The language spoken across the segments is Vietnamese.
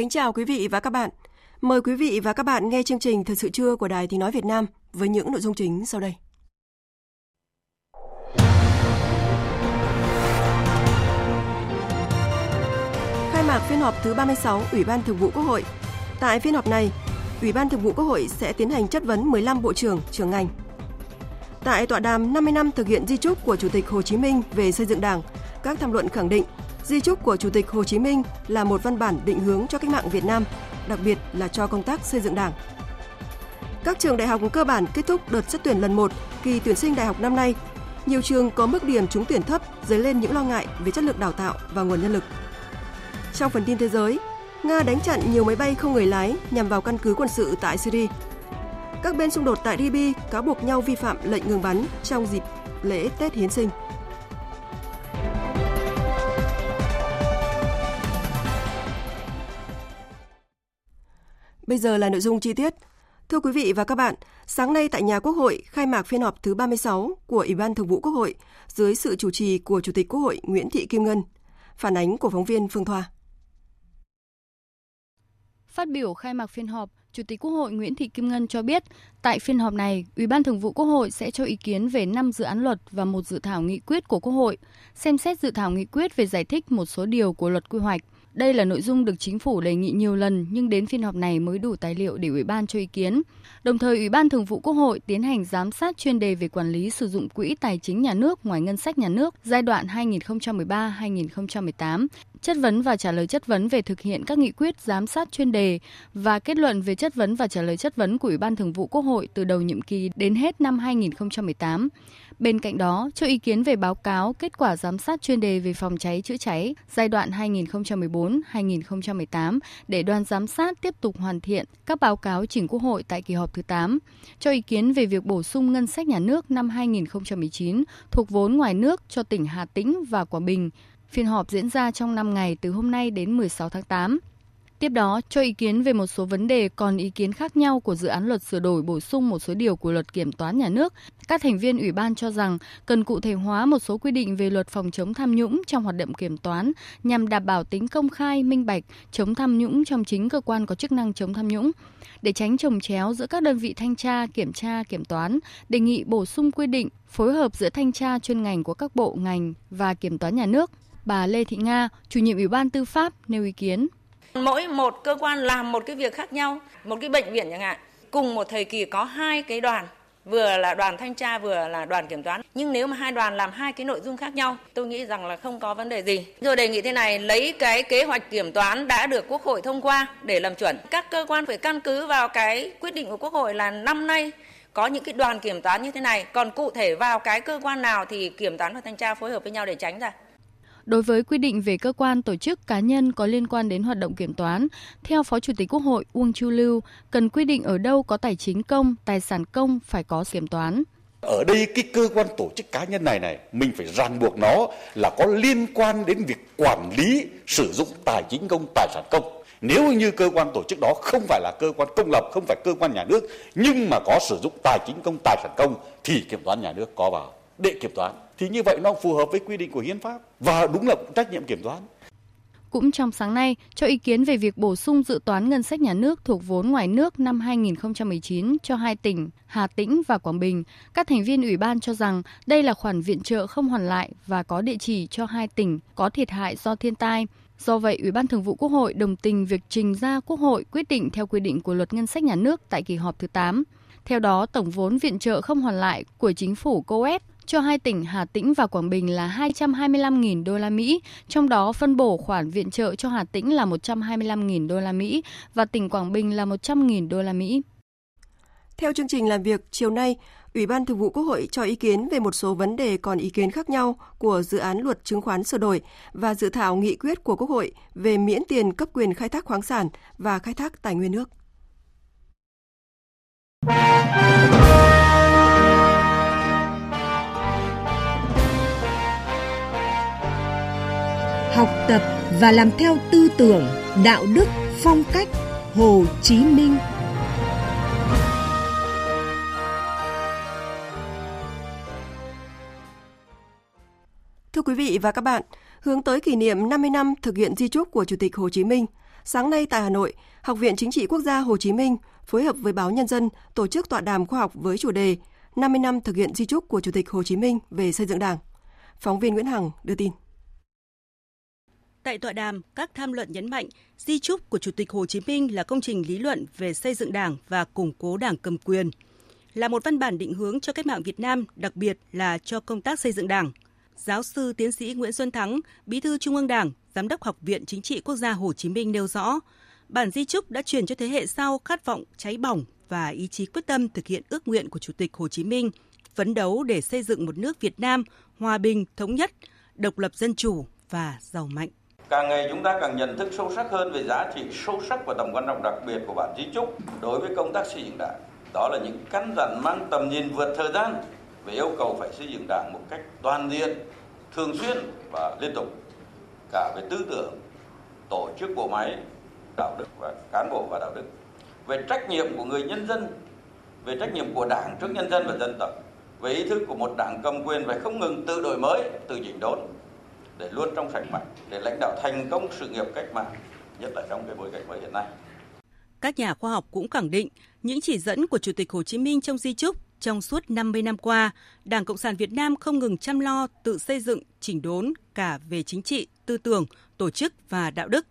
Kính chào quý vị và các bạn. Mời quý vị và các bạn nghe chương trình Thời sự trưa của Đài Tiếng Nói Việt Nam với những nội dung chính sau đây. Khai mạc phiên họp thứ 36 Ủy ban Thường vụ Quốc hội. Tại phiên họp này, Ủy ban Thường vụ Quốc hội sẽ tiến hành chất vấn 15 bộ trưởng, trưởng ngành. Tại tọa đàm 50 năm thực hiện di trúc của Chủ tịch Hồ Chí Minh về xây dựng Đảng, các tham luận khẳng định Di trúc của Chủ tịch Hồ Chí Minh là một văn bản định hướng cho cách mạng Việt Nam, đặc biệt là cho công tác xây dựng Đảng. Các trường đại học cơ bản kết thúc đợt xét tuyển lần 1 kỳ tuyển sinh đại học năm nay. Nhiều trường có mức điểm trúng tuyển thấp, dấy lên những lo ngại về chất lượng đào tạo và nguồn nhân lực. Trong phần tin thế giới, Nga đánh chặn nhiều máy bay không người lái nhằm vào căn cứ quân sự tại Syria. Các bên xung đột tại Libya cáo buộc nhau vi phạm lệnh ngừng bắn trong dịp lễ Tết Hiến sinh. Bây giờ là nội dung chi tiết. Thưa quý vị và các bạn, sáng nay tại nhà Quốc hội khai mạc phiên họp thứ 36 của Ủy ban Thường vụ Quốc hội dưới sự chủ trì của Chủ tịch Quốc hội Nguyễn Thị Kim Ngân. Phản ánh của phóng viên Phương Thoa. Phát biểu khai mạc phiên họp, Chủ tịch Quốc hội Nguyễn Thị Kim Ngân cho biết, tại phiên họp này, Ủy ban Thường vụ Quốc hội sẽ cho ý kiến về 5 dự án luật và một dự thảo nghị quyết của Quốc hội, xem xét dự thảo nghị quyết về giải thích một số điều của luật quy hoạch – đây là nội dung được chính phủ đề nghị nhiều lần nhưng đến phiên họp này mới đủ tài liệu để Ủy ban cho ý kiến. Đồng thời, Ủy ban Thường vụ Quốc hội tiến hành giám sát chuyên đề về quản lý sử dụng quỹ tài chính nhà nước ngoài ngân sách nhà nước giai đoạn 2013-2018, chất vấn và trả lời chất vấn về thực hiện các nghị quyết giám sát chuyên đề và kết luận về chất vấn và trả lời chất vấn của Ủy ban Thường vụ Quốc hội từ đầu nhiệm kỳ đến hết năm 2018. Bên cạnh đó, cho ý kiến về báo cáo kết quả giám sát chuyên đề về phòng cháy chữa cháy giai đoạn 2014-2018 để đoàn giám sát tiếp tục hoàn thiện các báo cáo chỉnh Quốc hội tại kỳ họp thứ 8. Cho ý kiến về việc bổ sung ngân sách nhà nước năm 2019 thuộc vốn ngoài nước cho tỉnh Hà Tĩnh và Quảng Bình. Phiên họp diễn ra trong 5 ngày từ hôm nay đến 16 tháng 8. Tiếp đó, cho ý kiến về một số vấn đề còn ý kiến khác nhau của dự án luật sửa đổi bổ sung một số điều của luật kiểm toán nhà nước, các thành viên ủy ban cho rằng cần cụ thể hóa một số quy định về luật phòng chống tham nhũng trong hoạt động kiểm toán nhằm đảm bảo tính công khai, minh bạch, chống tham nhũng trong chính cơ quan có chức năng chống tham nhũng. Để tránh trồng chéo giữa các đơn vị thanh tra, kiểm tra, kiểm toán, đề nghị bổ sung quy định phối hợp giữa thanh tra chuyên ngành của các bộ ngành và kiểm toán nhà nước. Bà Lê Thị Nga, chủ nhiệm Ủy ban Tư pháp nêu ý kiến. Mỗi một cơ quan làm một cái việc khác nhau, một cái bệnh viện chẳng hạn, cùng một thời kỳ có hai cái đoàn vừa là đoàn thanh tra vừa là đoàn kiểm toán. Nhưng nếu mà hai đoàn làm hai cái nội dung khác nhau tôi nghĩ rằng là không có vấn đề gì. Rồi đề nghị thế này lấy cái kế hoạch kiểm toán đã được quốc hội thông qua để làm chuẩn. Các cơ quan phải căn cứ vào cái quyết định của quốc hội là năm nay có những cái đoàn kiểm toán như thế này. Còn cụ thể vào cái cơ quan nào thì kiểm toán và thanh tra phối hợp với nhau để tránh ra. Đối với quy định về cơ quan, tổ chức, cá nhân có liên quan đến hoạt động kiểm toán, theo Phó Chủ tịch Quốc hội Uông Chu Lưu, cần quy định ở đâu có tài chính công, tài sản công phải có kiểm toán. Ở đây cái cơ quan tổ chức cá nhân này này, mình phải ràng buộc nó là có liên quan đến việc quản lý sử dụng tài chính công, tài sản công. Nếu như cơ quan tổ chức đó không phải là cơ quan công lập, không phải cơ quan nhà nước, nhưng mà có sử dụng tài chính công, tài sản công thì kiểm toán nhà nước có vào để kiểm toán thì như vậy nó phù hợp với quy định của hiến pháp và đúng là trách nhiệm kiểm toán. Cũng trong sáng nay, cho ý kiến về việc bổ sung dự toán ngân sách nhà nước thuộc vốn ngoài nước năm 2019 cho hai tỉnh Hà Tĩnh và Quảng Bình, các thành viên ủy ban cho rằng đây là khoản viện trợ không hoàn lại và có địa chỉ cho hai tỉnh có thiệt hại do thiên tai. Do vậy, Ủy ban Thường vụ Quốc hội đồng tình việc trình ra Quốc hội quyết định theo quy định của Luật Ngân sách Nhà nước tại kỳ họp thứ 8. Theo đó, tổng vốn viện trợ không hoàn lại của chính phủ COES cho hai tỉnh Hà Tĩnh và Quảng Bình là 225.000 đô la Mỹ, trong đó phân bổ khoản viện trợ cho Hà Tĩnh là 125.000 đô la Mỹ và tỉnh Quảng Bình là 100.000 đô la Mỹ. Theo chương trình làm việc chiều nay, Ủy ban Thường vụ Quốc hội cho ý kiến về một số vấn đề còn ý kiến khác nhau của dự án luật chứng khoán sửa đổi và dự thảo nghị quyết của Quốc hội về miễn tiền cấp quyền khai thác khoáng sản và khai thác tài nguyên nước. Học tập và làm theo tư tưởng, đạo đức, phong cách Hồ Chí Minh Thưa quý vị và các bạn, hướng tới kỷ niệm 50 năm thực hiện di trúc của Chủ tịch Hồ Chí Minh, sáng nay tại Hà Nội, Học viện Chính trị Quốc gia Hồ Chí Minh phối hợp với báo Nhân dân tổ chức tọa đàm khoa học với chủ đề 50 năm thực hiện di trúc của Chủ tịch Hồ Chí Minh về xây dựng Đảng. Phóng viên Nguyễn Hằng đưa tin. Tại tọa đàm, các tham luận nhấn mạnh di trúc của Chủ tịch Hồ Chí Minh là công trình lý luận về xây dựng Đảng và củng cố Đảng cầm quyền, là một văn bản định hướng cho cách mạng Việt Nam, đặc biệt là cho công tác xây dựng Đảng – Giáo sư tiến sĩ Nguyễn Xuân Thắng, Bí thư Trung ương Đảng, Giám đốc Học viện Chính trị Quốc gia Hồ Chí Minh nêu rõ, bản di trúc đã truyền cho thế hệ sau khát vọng cháy bỏng và ý chí quyết tâm thực hiện ước nguyện của Chủ tịch Hồ Chí Minh, phấn đấu để xây dựng một nước Việt Nam hòa bình, thống nhất, độc lập dân chủ và giàu mạnh. Càng ngày chúng ta càng nhận thức sâu sắc hơn về giá trị sâu sắc và tầm quan trọng đặc biệt của bản di trúc đối với công tác xây dựng đảng. Đó là những căn dặn mang tầm nhìn vượt thời gian về yêu cầu phải xây dựng đảng một cách toàn diện, thường xuyên và liên tục. Cả về tư tưởng, tổ chức bộ máy, đạo đức và cán bộ và đạo đức, về trách nhiệm của người nhân dân, về trách nhiệm của đảng trước nhân dân và dân tộc, về ý thức của một đảng cầm quyền phải không ngừng tự đổi mới, tự chỉnh đốn để luôn trong sạch mạnh, để lãnh đạo thành công sự nghiệp cách mạng, nhất là trong cái bối cảnh mới hiện nay. Các nhà khoa học cũng khẳng định những chỉ dẫn của Chủ tịch Hồ Chí Minh trong di trúc trong suốt 50 năm qua, Đảng Cộng sản Việt Nam không ngừng chăm lo tự xây dựng, chỉnh đốn cả về chính trị, tư tưởng, tổ chức và đạo đức.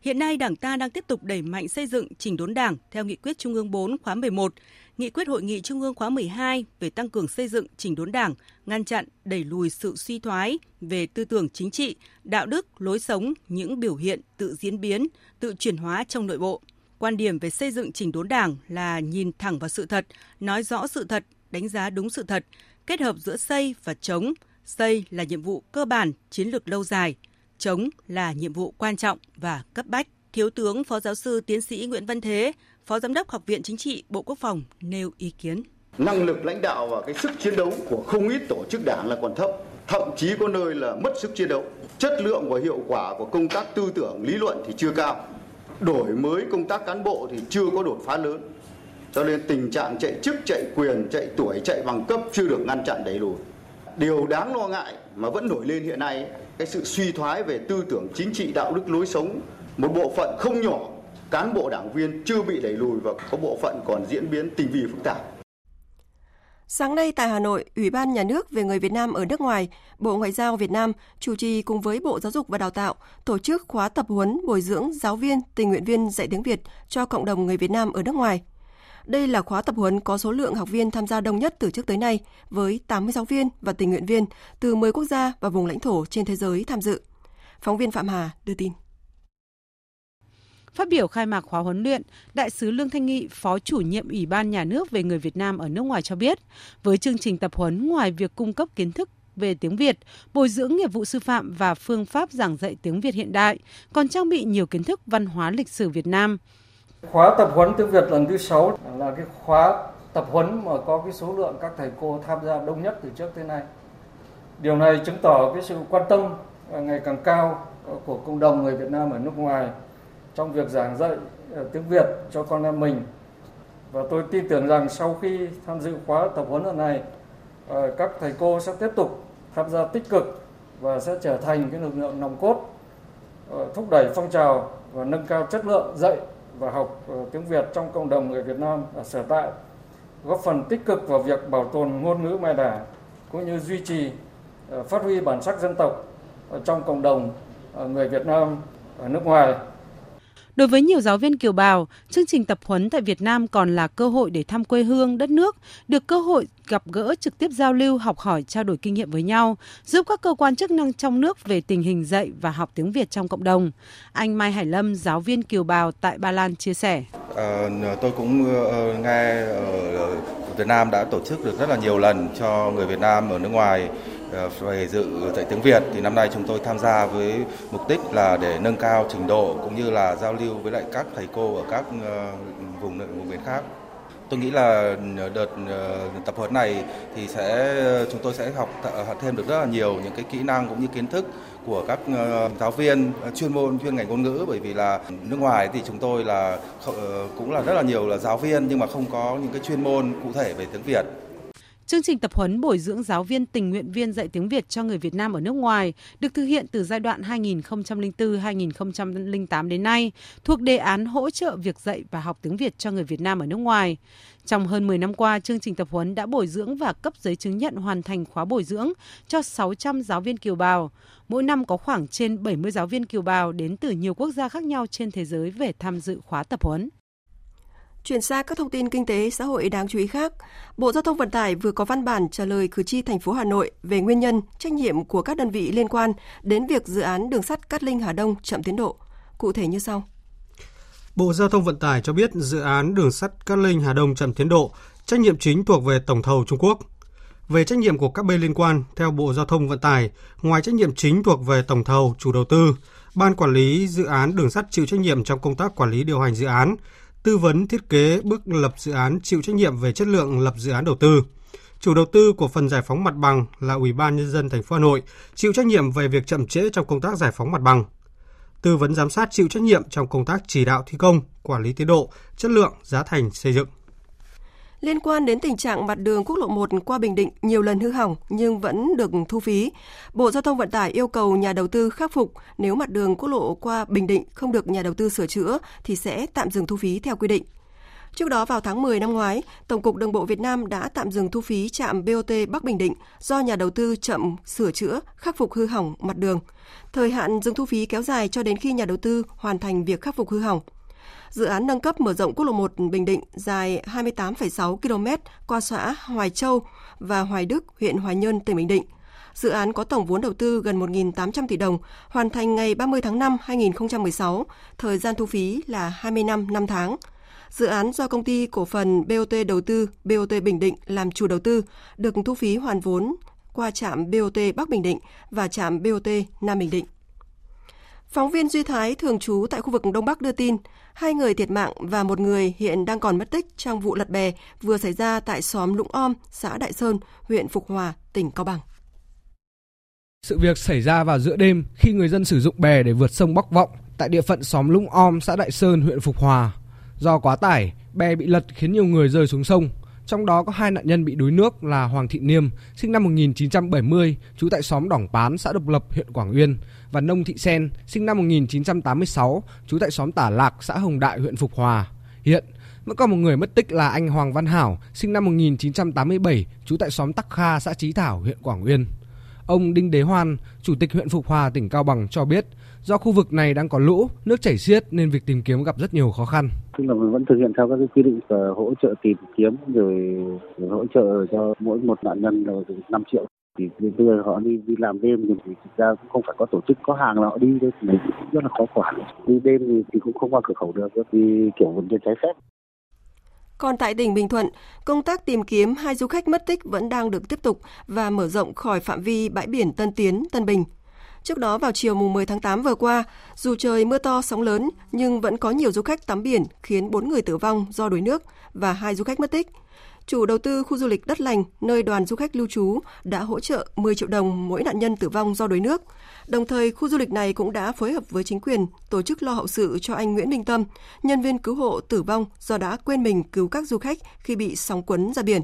Hiện nay Đảng ta đang tiếp tục đẩy mạnh xây dựng chỉnh đốn Đảng theo nghị quyết Trung ương 4 khóa 11, nghị quyết Hội nghị Trung ương khóa 12 về tăng cường xây dựng chỉnh đốn Đảng, ngăn chặn, đẩy lùi sự suy thoái về tư tưởng chính trị, đạo đức, lối sống, những biểu hiện tự diễn biến, tự chuyển hóa trong nội bộ – Quan điểm về xây dựng chỉnh đốn đảng là nhìn thẳng vào sự thật, nói rõ sự thật, đánh giá đúng sự thật, kết hợp giữa xây và chống. Xây là nhiệm vụ cơ bản, chiến lược lâu dài, chống là nhiệm vụ quan trọng và cấp bách. Thiếu tướng Phó Giáo sư Tiến sĩ Nguyễn Văn Thế, Phó Giám đốc Học viện Chính trị Bộ Quốc phòng nêu ý kiến. Năng lực lãnh đạo và cái sức chiến đấu của không ít tổ chức đảng là còn thấp, thậm chí có nơi là mất sức chiến đấu. Chất lượng và hiệu quả của công tác tư tưởng, lý luận thì chưa cao đổi mới công tác cán bộ thì chưa có đột phá lớn cho nên tình trạng chạy chức chạy quyền chạy tuổi chạy bằng cấp chưa được ngăn chặn đầy đủ. điều đáng lo ngại mà vẫn nổi lên hiện nay cái sự suy thoái về tư tưởng chính trị đạo đức lối sống một bộ phận không nhỏ cán bộ đảng viên chưa bị đẩy lùi và có bộ phận còn diễn biến tình vi phức tạp Sáng nay tại Hà Nội, Ủy ban Nhà nước về người Việt Nam ở nước ngoài, Bộ Ngoại giao Việt Nam chủ trì cùng với Bộ Giáo dục và Đào tạo tổ chức khóa tập huấn bồi dưỡng giáo viên, tình nguyện viên dạy tiếng Việt cho cộng đồng người Việt Nam ở nước ngoài. Đây là khóa tập huấn có số lượng học viên tham gia đông nhất từ trước tới nay, với 80 giáo viên và tình nguyện viên từ 10 quốc gia và vùng lãnh thổ trên thế giới tham dự. Phóng viên Phạm Hà đưa tin. Phát biểu khai mạc khóa huấn luyện, Đại sứ Lương Thanh Nghị, Phó chủ nhiệm Ủy ban Nhà nước về người Việt Nam ở nước ngoài cho biết, với chương trình tập huấn ngoài việc cung cấp kiến thức về tiếng Việt, bồi dưỡng nghiệp vụ sư phạm và phương pháp giảng dạy tiếng Việt hiện đại, còn trang bị nhiều kiến thức văn hóa lịch sử Việt Nam. Khóa tập huấn tiếng Việt lần thứ 6 là cái khóa tập huấn mà có cái số lượng các thầy cô tham gia đông nhất từ trước tới nay. Điều này chứng tỏ cái sự quan tâm ngày càng cao của cộng đồng người Việt Nam ở nước ngoài trong việc giảng dạy ờ, tiếng Việt cho con em mình. Và tôi tin tưởng rằng sau khi tham dự khóa tập huấn lần này, ờ, các thầy cô sẽ tiếp tục tham gia tích cực và sẽ trở thành cái lực lượng nòng cốt ờ, thúc đẩy phong trào và nâng cao chất lượng dạy và học tiếng Việt trong cộng đồng người Việt Nam ở sở tại, góp phần tích cực vào việc bảo tồn ngôn ngữ mẹ đẻ cũng như duy trì phát huy bản sắc dân tộc trong cộng đồng người Việt Nam ở nước ngoài Đối với nhiều giáo viên kiều bào, chương trình tập huấn tại Việt Nam còn là cơ hội để thăm quê hương, đất nước, được cơ hội gặp gỡ trực tiếp giao lưu, học hỏi, trao đổi kinh nghiệm với nhau, giúp các cơ quan chức năng trong nước về tình hình dạy và học tiếng Việt trong cộng đồng. Anh Mai Hải Lâm, giáo viên kiều bào tại Ba Lan chia sẻ. À, tôi cũng uh, nghe ở Việt Nam đã tổ chức được rất là nhiều lần cho người Việt Nam ở nước ngoài Ờ, về dự dạy tiếng Việt thì năm nay chúng tôi tham gia với mục đích là để nâng cao trình độ cũng như là giao lưu với lại các thầy cô ở các ờ, vùng vùng miền khác. Tôi nghĩ là ờ, đợt tập huấn này thì sẽ chúng tôi sẽ học thêm được rất là nhiều những cái kỹ năng cũng như kiến thức của các giáo viên chuyên môn, chuyên ngành ngôn ngữ bởi vì là nước ngoài thì chúng tôi là cũng là rất là nhiều là giáo viên nhưng mà không có những cái chuyên môn cụ thể về tiếng Việt Chương trình tập huấn bồi dưỡng giáo viên tình nguyện viên dạy tiếng Việt cho người Việt Nam ở nước ngoài được thực hiện từ giai đoạn 2004-2008 đến nay, thuộc đề án hỗ trợ việc dạy và học tiếng Việt cho người Việt Nam ở nước ngoài. Trong hơn 10 năm qua, chương trình tập huấn đã bồi dưỡng và cấp giấy chứng nhận hoàn thành khóa bồi dưỡng cho 600 giáo viên kiều bào. Mỗi năm có khoảng trên 70 giáo viên kiều bào đến từ nhiều quốc gia khác nhau trên thế giới về tham dự khóa tập huấn. Chuyển sang các thông tin kinh tế xã hội đáng chú ý khác, Bộ Giao thông Vận tải vừa có văn bản trả lời cử tri thành phố Hà Nội về nguyên nhân, trách nhiệm của các đơn vị liên quan đến việc dự án đường sắt Cát Linh Hà Đông chậm tiến độ. Cụ thể như sau. Bộ Giao thông Vận tải cho biết dự án đường sắt Cát Linh Hà Đông chậm tiến độ, trách nhiệm chính thuộc về tổng thầu Trung Quốc. Về trách nhiệm của các bên liên quan, theo Bộ Giao thông Vận tải, ngoài trách nhiệm chính thuộc về tổng thầu, chủ đầu tư, Ban quản lý dự án đường sắt chịu trách nhiệm trong công tác quản lý điều hành dự án, tư vấn thiết kế bước lập dự án chịu trách nhiệm về chất lượng lập dự án đầu tư. Chủ đầu tư của phần giải phóng mặt bằng là Ủy ban nhân dân thành phố Hà Nội, chịu trách nhiệm về việc chậm trễ trong công tác giải phóng mặt bằng. Tư vấn giám sát chịu trách nhiệm trong công tác chỉ đạo thi công, quản lý tiến độ, chất lượng, giá thành xây dựng. Liên quan đến tình trạng mặt đường quốc lộ 1 qua Bình Định nhiều lần hư hỏng nhưng vẫn được thu phí, Bộ Giao thông Vận tải yêu cầu nhà đầu tư khắc phục nếu mặt đường quốc lộ qua Bình Định không được nhà đầu tư sửa chữa thì sẽ tạm dừng thu phí theo quy định. Trước đó vào tháng 10 năm ngoái, Tổng cục Đường bộ Việt Nam đã tạm dừng thu phí trạm BOT Bắc Bình Định do nhà đầu tư chậm sửa chữa, khắc phục hư hỏng mặt đường. Thời hạn dừng thu phí kéo dài cho đến khi nhà đầu tư hoàn thành việc khắc phục hư hỏng. Dự án nâng cấp mở rộng quốc lộ 1 Bình Định dài 28,6 km qua xã Hoài Châu và Hoài Đức, huyện Hoài Nhơn, tỉnh Bình Định. Dự án có tổng vốn đầu tư gần 1.800 tỷ đồng, hoàn thành ngày 30 tháng 5 2016, thời gian thu phí là 20 năm 5 tháng. Dự án do công ty cổ phần BOT đầu tư BOT Bình Định làm chủ đầu tư, được thu phí hoàn vốn qua trạm BOT Bắc Bình Định và trạm BOT Nam Bình Định. Phóng viên Duy Thái thường trú tại khu vực Đông Bắc đưa tin, hai người thiệt mạng và một người hiện đang còn mất tích trong vụ lật bè vừa xảy ra tại xóm Lũng Om, xã Đại Sơn, huyện Phục Hòa, tỉnh Cao Bằng. Sự việc xảy ra vào giữa đêm khi người dân sử dụng bè để vượt sông Bắc Vọng tại địa phận xóm Lũng Om, xã Đại Sơn, huyện Phục Hòa. Do quá tải, bè bị lật khiến nhiều người rơi xuống sông. Trong đó có hai nạn nhân bị đuối nước là Hoàng Thị Niêm, sinh năm 1970, trú tại xóm Đỏng Pán, xã Độc Lập, huyện Quảng Uyên, và Nông Thị Sen, sinh năm 1986, trú tại xóm Tả Lạc, xã Hồng Đại, huyện Phục Hòa. Hiện vẫn còn một người mất tích là anh Hoàng Văn Hảo, sinh năm 1987, trú tại xóm Tắc Kha, xã Chí Thảo, huyện Quảng Uyên. Ông Đinh Đế Hoan, Chủ tịch huyện Phục Hòa, tỉnh Cao Bằng cho biết, do khu vực này đang có lũ, nước chảy xiết nên việc tìm kiếm gặp rất nhiều khó khăn. Tức là mình vẫn thực hiện theo các cái quy định về hỗ trợ tìm kiếm rồi, rồi hỗ trợ cho mỗi một nạn nhân là 5 triệu thì bây giờ họ đi đi làm đêm thì thực ra cũng không phải có tổ chức có hàng là họ đi đấy thì rất là khó quản. Đi đêm thì, thì cũng không qua cửa khẩu được vì kiểu vận chuyển trái phép. Còn tại tỉnh Bình Thuận, công tác tìm kiếm hai du khách mất tích vẫn đang được tiếp tục và mở rộng khỏi phạm vi bãi biển Tân Tiến, Tân Bình. Trước đó vào chiều mùng 10 tháng 8 vừa qua, dù trời mưa to sóng lớn nhưng vẫn có nhiều du khách tắm biển khiến 4 người tử vong do đuối nước và hai du khách mất tích chủ đầu tư khu du lịch Đất Lành, nơi đoàn du khách lưu trú, đã hỗ trợ 10 triệu đồng mỗi nạn nhân tử vong do đuối nước. Đồng thời, khu du lịch này cũng đã phối hợp với chính quyền tổ chức lo hậu sự cho anh Nguyễn Minh Tâm, nhân viên cứu hộ tử vong do đã quên mình cứu các du khách khi bị sóng cuốn ra biển.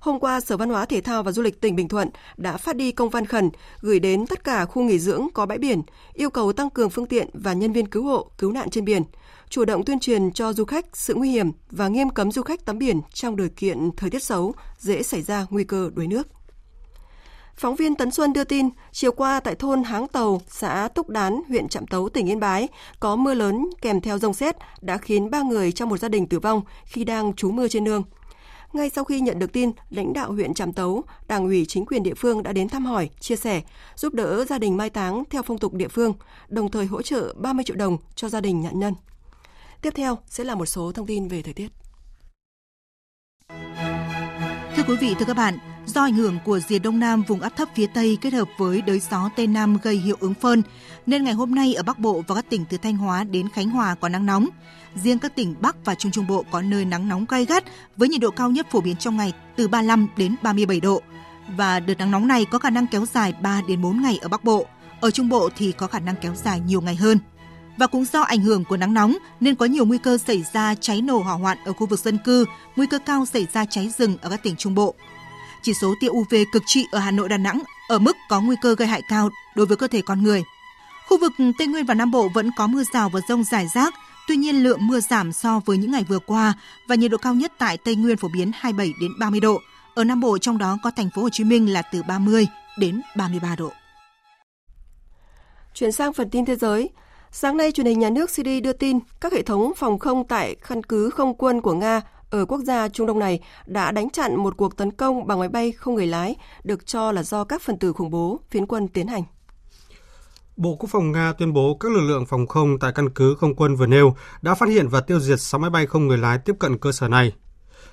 Hôm qua, Sở Văn hóa Thể thao và Du lịch tỉnh Bình Thuận đã phát đi công văn khẩn gửi đến tất cả khu nghỉ dưỡng có bãi biển, yêu cầu tăng cường phương tiện và nhân viên cứu hộ, cứu nạn trên biển – chủ động tuyên truyền cho du khách sự nguy hiểm và nghiêm cấm du khách tắm biển trong điều kiện thời tiết xấu, dễ xảy ra nguy cơ đuối nước. Phóng viên Tấn Xuân đưa tin, chiều qua tại thôn Háng Tàu, xã Túc Đán, huyện Trạm Tấu, tỉnh Yên Bái, có mưa lớn kèm theo rông xét đã khiến ba người trong một gia đình tử vong khi đang trú mưa trên nương. Ngay sau khi nhận được tin, lãnh đạo huyện Trạm Tấu, Đảng ủy chính quyền địa phương đã đến thăm hỏi, chia sẻ, giúp đỡ gia đình mai táng theo phong tục địa phương, đồng thời hỗ trợ 30 triệu đồng cho gia đình nạn nhân. Tiếp theo sẽ là một số thông tin về thời tiết. Thưa quý vị, thưa các bạn, do ảnh hưởng của rìa đông nam vùng áp thấp phía Tây kết hợp với đới gió Tây Nam gây hiệu ứng phơn, nên ngày hôm nay ở Bắc Bộ và các tỉnh từ Thanh Hóa đến Khánh Hòa có nắng nóng. Riêng các tỉnh Bắc và Trung Trung Bộ có nơi nắng nóng gay gắt với nhiệt độ cao nhất phổ biến trong ngày từ 35 đến 37 độ. Và đợt nắng nóng này có khả năng kéo dài 3 đến 4 ngày ở Bắc Bộ. Ở Trung Bộ thì có khả năng kéo dài nhiều ngày hơn. Và cũng do ảnh hưởng của nắng nóng nên có nhiều nguy cơ xảy ra cháy nổ hỏa hoạn ở khu vực dân cư, nguy cơ cao xảy ra cháy rừng ở các tỉnh Trung Bộ. Chỉ số tia UV cực trị ở Hà Nội Đà Nẵng ở mức có nguy cơ gây hại cao đối với cơ thể con người. Khu vực Tây Nguyên và Nam Bộ vẫn có mưa rào và rông rải rác, tuy nhiên lượng mưa giảm so với những ngày vừa qua và nhiệt độ cao nhất tại Tây Nguyên phổ biến 27 đến 30 độ. Ở Nam Bộ trong đó có thành phố Hồ Chí Minh là từ 30 đến 33 độ. Chuyển sang phần tin thế giới, Sáng nay, truyền hình nhà nước Syria đưa tin các hệ thống phòng không tại căn cứ không quân của Nga ở quốc gia Trung Đông này đã đánh chặn một cuộc tấn công bằng máy bay không người lái được cho là do các phần tử khủng bố phiến quân tiến hành. Bộ Quốc phòng Nga tuyên bố các lực lượng phòng không tại căn cứ không quân vừa nêu đã phát hiện và tiêu diệt 6 máy bay không người lái tiếp cận cơ sở này.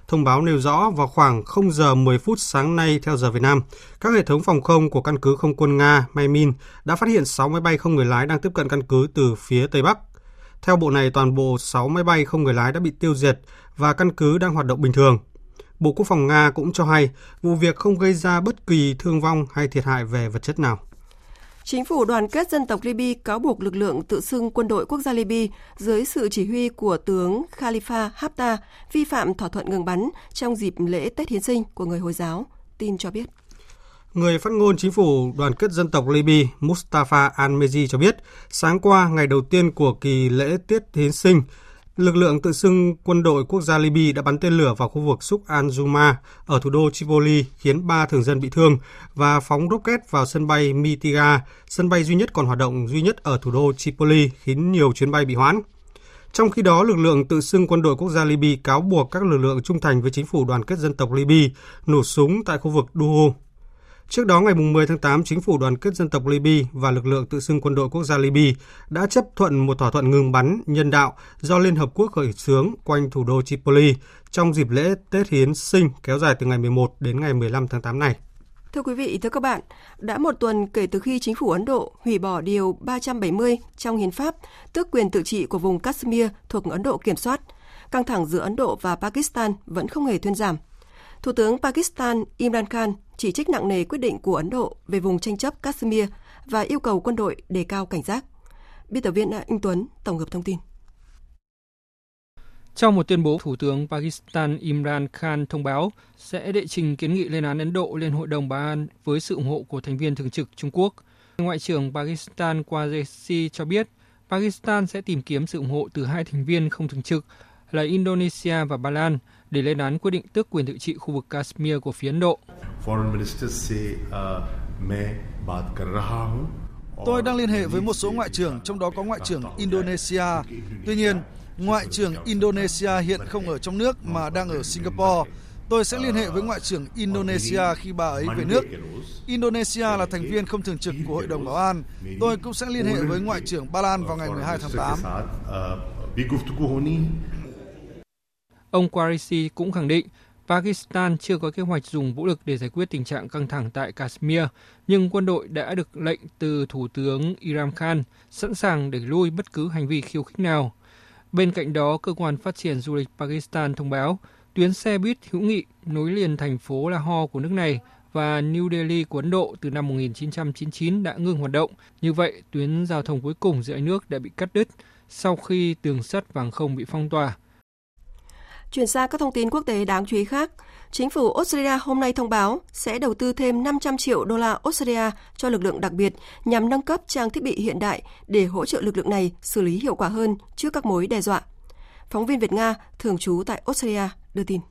Thông báo nêu rõ vào khoảng 0 giờ 10 phút sáng nay theo giờ Việt Nam, các hệ thống phòng không của căn cứ không quân Nga Maymin đã phát hiện 6 máy bay không người lái đang tiếp cận căn cứ từ phía Tây Bắc. Theo bộ này, toàn bộ 6 máy bay không người lái đã bị tiêu diệt và căn cứ đang hoạt động bình thường. Bộ Quốc phòng Nga cũng cho hay vụ việc không gây ra bất kỳ thương vong hay thiệt hại về vật chất nào. Chính phủ đoàn kết dân tộc Libya cáo buộc lực lượng tự xưng quân đội quốc gia Libya dưới sự chỉ huy của tướng Khalifa Haftar vi phạm thỏa thuận ngừng bắn trong dịp lễ Tết Hiến sinh của người Hồi giáo, tin cho biết. Người phát ngôn chính phủ đoàn kết dân tộc Libya Mustafa Al-Mezi cho biết, sáng qua, ngày đầu tiên của kỳ lễ Tết Hiến sinh, Lực lượng tự xưng quân đội quốc gia Libya đã bắn tên lửa vào khu vực Suk al-Juma ở thủ đô Tripoli khiến ba thường dân bị thương và phóng rocket vào sân bay Mitiga, sân bay duy nhất còn hoạt động duy nhất ở thủ đô Tripoli khiến nhiều chuyến bay bị hoãn. Trong khi đó, lực lượng tự xưng quân đội quốc gia Libya cáo buộc các lực lượng trung thành với chính phủ đoàn kết dân tộc Libya nổ súng tại khu vực Duhu. Trước đó ngày 10 tháng 8, chính phủ đoàn kết dân tộc Libya và lực lượng tự xưng quân đội quốc gia Libya đã chấp thuận một thỏa thuận ngừng bắn nhân đạo do Liên Hợp Quốc khởi xướng quanh thủ đô Tripoli trong dịp lễ Tết Hiến sinh kéo dài từ ngày 11 đến ngày 15 tháng 8 này. Thưa quý vị, thưa các bạn, đã một tuần kể từ khi chính phủ Ấn Độ hủy bỏ điều 370 trong hiến pháp, tước quyền tự trị của vùng Kashmir thuộc Ấn Độ kiểm soát. Căng thẳng giữa Ấn Độ và Pakistan vẫn không hề thuyên giảm. Thủ tướng Pakistan Imran Khan chỉ trích nặng nề quyết định của Ấn Độ về vùng tranh chấp Kashmir và yêu cầu quân đội đề cao cảnh giác. Biên tập viên Anh Tuấn tổng hợp thông tin. Trong một tuyên bố, Thủ tướng Pakistan Imran Khan thông báo sẽ đệ trình kiến nghị lên án Ấn Độ lên Hội đồng Bảo an với sự ủng hộ của thành viên thường trực Trung Quốc. Ngoại trưởng Pakistan Qureshi cho biết Pakistan sẽ tìm kiếm sự ủng hộ từ hai thành viên không thường trực là Indonesia và Ba Lan để lên án quyết định tước quyền tự trị khu vực Kashmir của phía Ấn Độ. Tôi đang liên hệ với một số ngoại trưởng, trong đó có ngoại trưởng Indonesia. Tuy nhiên, ngoại trưởng Indonesia hiện không ở trong nước mà đang ở Singapore. Tôi sẽ liên hệ với ngoại trưởng Indonesia khi bà ấy về nước. Indonesia là thành viên không thường trực của Hội đồng Bảo an. Tôi cũng sẽ liên hệ với ngoại trưởng Ba Lan vào ngày 12 tháng 8. Ông Qureshi cũng khẳng định Pakistan chưa có kế hoạch dùng vũ lực để giải quyết tình trạng căng thẳng tại Kashmir, nhưng quân đội đã được lệnh từ Thủ tướng Imran Khan sẵn sàng để lui bất cứ hành vi khiêu khích nào. Bên cạnh đó, cơ quan phát triển du lịch Pakistan thông báo tuyến xe buýt hữu nghị nối liền thành phố Lahore của nước này và New Delhi của Ấn Độ từ năm 1999 đã ngừng hoạt động. Như vậy, tuyến giao thông cuối cùng giữa hai nước đã bị cắt đứt sau khi tường sắt vàng không bị phong tỏa. Chuyển sang các thông tin quốc tế đáng chú ý khác, chính phủ Australia hôm nay thông báo sẽ đầu tư thêm 500 triệu đô la Australia cho lực lượng đặc biệt nhằm nâng cấp trang thiết bị hiện đại để hỗ trợ lực lượng này xử lý hiệu quả hơn trước các mối đe dọa. Phóng viên Việt Nga thường trú tại Australia đưa tin.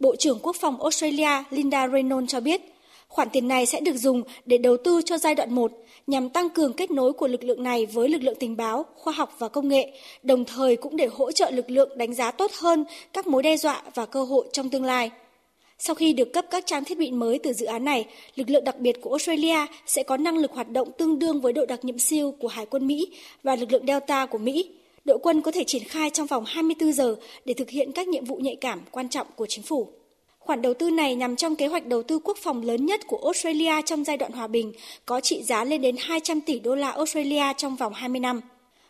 Bộ trưởng Quốc phòng Australia Linda Reynolds cho biết, khoản tiền này sẽ được dùng để đầu tư cho giai đoạn 1 nhằm tăng cường kết nối của lực lượng này với lực lượng tình báo, khoa học và công nghệ, đồng thời cũng để hỗ trợ lực lượng đánh giá tốt hơn các mối đe dọa và cơ hội trong tương lai. Sau khi được cấp các trang thiết bị mới từ dự án này, lực lượng đặc biệt của Australia sẽ có năng lực hoạt động tương đương với đội đặc nhiệm siêu của Hải quân Mỹ và lực lượng Delta của Mỹ. Đội quân có thể triển khai trong vòng 24 giờ để thực hiện các nhiệm vụ nhạy cảm quan trọng của chính phủ. Khoản đầu tư này nằm trong kế hoạch đầu tư quốc phòng lớn nhất của Australia trong giai đoạn hòa bình, có trị giá lên đến 200 tỷ đô la Australia trong vòng 20 năm.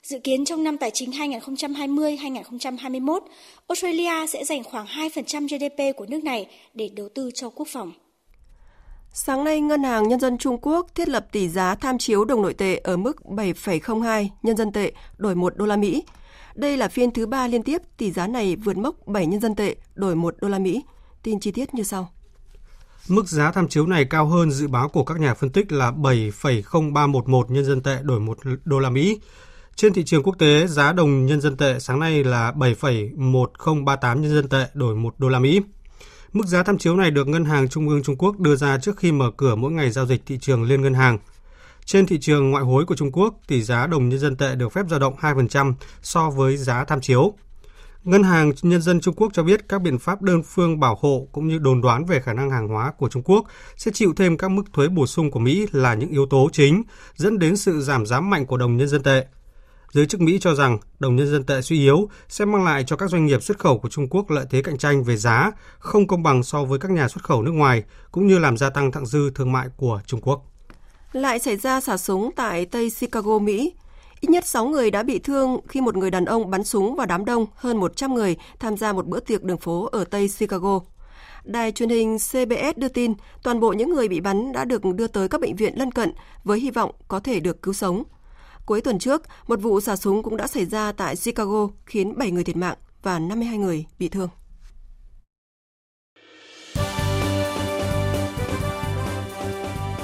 Dự kiến trong năm tài chính 2020-2021, Australia sẽ dành khoảng 2% GDP của nước này để đầu tư cho quốc phòng. Sáng nay, Ngân hàng Nhân dân Trung Quốc thiết lập tỷ giá tham chiếu đồng nội tệ ở mức 7,02 nhân dân tệ đổi 1 đô la Mỹ. Đây là phiên thứ ba liên tiếp tỷ giá này vượt mốc 7 nhân dân tệ đổi 1 đô la Mỹ. Tin chi tiết như sau. Mức giá tham chiếu này cao hơn dự báo của các nhà phân tích là 7,0311 nhân dân tệ đổi 1 đô la Mỹ. Trên thị trường quốc tế, giá đồng nhân dân tệ sáng nay là 7,1038 nhân dân tệ đổi 1 đô la Mỹ. Mức giá tham chiếu này được Ngân hàng Trung ương Trung Quốc đưa ra trước khi mở cửa mỗi ngày giao dịch thị trường liên ngân hàng. Trên thị trường ngoại hối của Trung Quốc, tỷ giá đồng nhân dân tệ được phép dao động 2% so với giá tham chiếu. Ngân hàng Nhân dân Trung Quốc cho biết các biện pháp đơn phương bảo hộ cũng như đồn đoán về khả năng hàng hóa của Trung Quốc sẽ chịu thêm các mức thuế bổ sung của Mỹ là những yếu tố chính dẫn đến sự giảm giá mạnh của đồng nhân dân tệ. Giới chức Mỹ cho rằng đồng nhân dân tệ suy yếu sẽ mang lại cho các doanh nghiệp xuất khẩu của Trung Quốc lợi thế cạnh tranh về giá không công bằng so với các nhà xuất khẩu nước ngoài, cũng như làm gia tăng thặng dư thương mại của Trung Quốc. Lại xảy ra xả súng tại Tây Chicago, Mỹ. Ít nhất 6 người đã bị thương khi một người đàn ông bắn súng vào đám đông hơn 100 người tham gia một bữa tiệc đường phố ở Tây Chicago. Đài truyền hình CBS đưa tin toàn bộ những người bị bắn đã được đưa tới các bệnh viện lân cận với hy vọng có thể được cứu sống. Cuối tuần trước, một vụ xả súng cũng đã xảy ra tại Chicago khiến 7 người thiệt mạng và 52 người bị thương.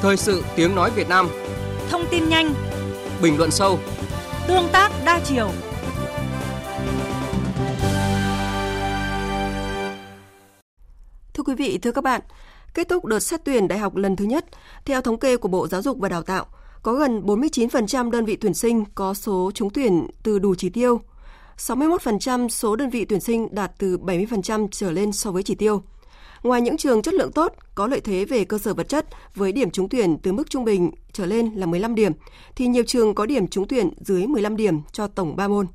Thời sự tiếng nói Việt Nam Thông tin nhanh Bình luận sâu Tương tác đa chiều Thưa quý vị, thưa các bạn, kết thúc đợt xét tuyển đại học lần thứ nhất, theo thống kê của Bộ Giáo dục và Đào tạo, có gần 49% đơn vị tuyển sinh có số trúng tuyển từ đủ chỉ tiêu. 61% số đơn vị tuyển sinh đạt từ 70% trở lên so với chỉ tiêu. Ngoài những trường chất lượng tốt, có lợi thế về cơ sở vật chất với điểm trúng tuyển từ mức trung bình trở lên là 15 điểm, thì nhiều trường có điểm trúng tuyển dưới 15 điểm cho tổng 3 môn.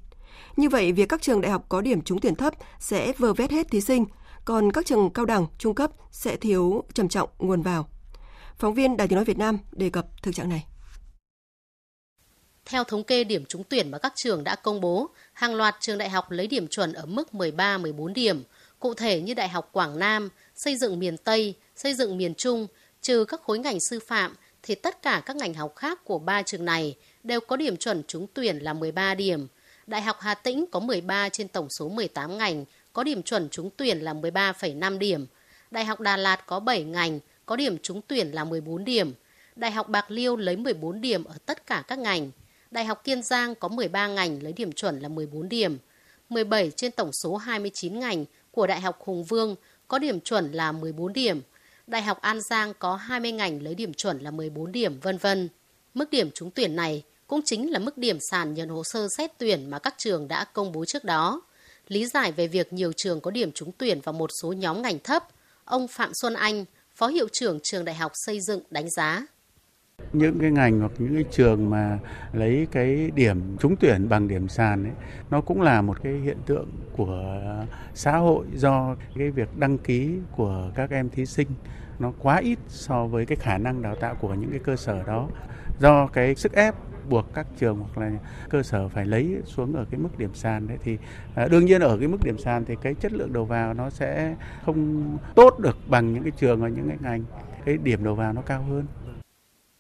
Như vậy, việc các trường đại học có điểm trúng tuyển thấp sẽ vơ vét hết thí sinh, còn các trường cao đẳng, trung cấp sẽ thiếu trầm trọng nguồn vào. Phóng viên Đài Tiếng Nói Việt Nam đề cập thực trạng này. Theo thống kê điểm trúng tuyển mà các trường đã công bố, hàng loạt trường đại học lấy điểm chuẩn ở mức 13-14 điểm. Cụ thể như Đại học Quảng Nam, xây dựng miền Tây, xây dựng miền Trung, trừ các khối ngành sư phạm, thì tất cả các ngành học khác của ba trường này đều có điểm chuẩn trúng tuyển là 13 điểm. Đại học Hà Tĩnh có 13 trên tổng số 18 ngành, có điểm chuẩn trúng tuyển là 13,5 điểm. Đại học Đà Lạt có 7 ngành, có điểm trúng tuyển là 14 điểm. Đại học Bạc Liêu lấy 14 điểm ở tất cả các ngành. Đại học Kiên Giang có 13 ngành lấy điểm chuẩn là 14 điểm. 17 trên tổng số 29 ngành của Đại học Hùng Vương có điểm chuẩn là 14 điểm. Đại học An Giang có 20 ngành lấy điểm chuẩn là 14 điểm, vân vân. Mức điểm trúng tuyển này cũng chính là mức điểm sàn nhận hồ sơ xét tuyển mà các trường đã công bố trước đó. Lý giải về việc nhiều trường có điểm trúng tuyển vào một số nhóm ngành thấp, ông Phạm Xuân Anh, Phó Hiệu trưởng Trường Đại học Xây dựng đánh giá những cái ngành hoặc những cái trường mà lấy cái điểm trúng tuyển bằng điểm sàn ấy, nó cũng là một cái hiện tượng của xã hội do cái việc đăng ký của các em thí sinh nó quá ít so với cái khả năng đào tạo của những cái cơ sở đó. Do cái sức ép buộc các trường hoặc là cơ sở phải lấy xuống ở cái mức điểm sàn đấy thì à, đương nhiên ở cái mức điểm sàn thì cái chất lượng đầu vào nó sẽ không tốt được bằng những cái trường ở những cái ngành. Cái điểm đầu vào nó cao hơn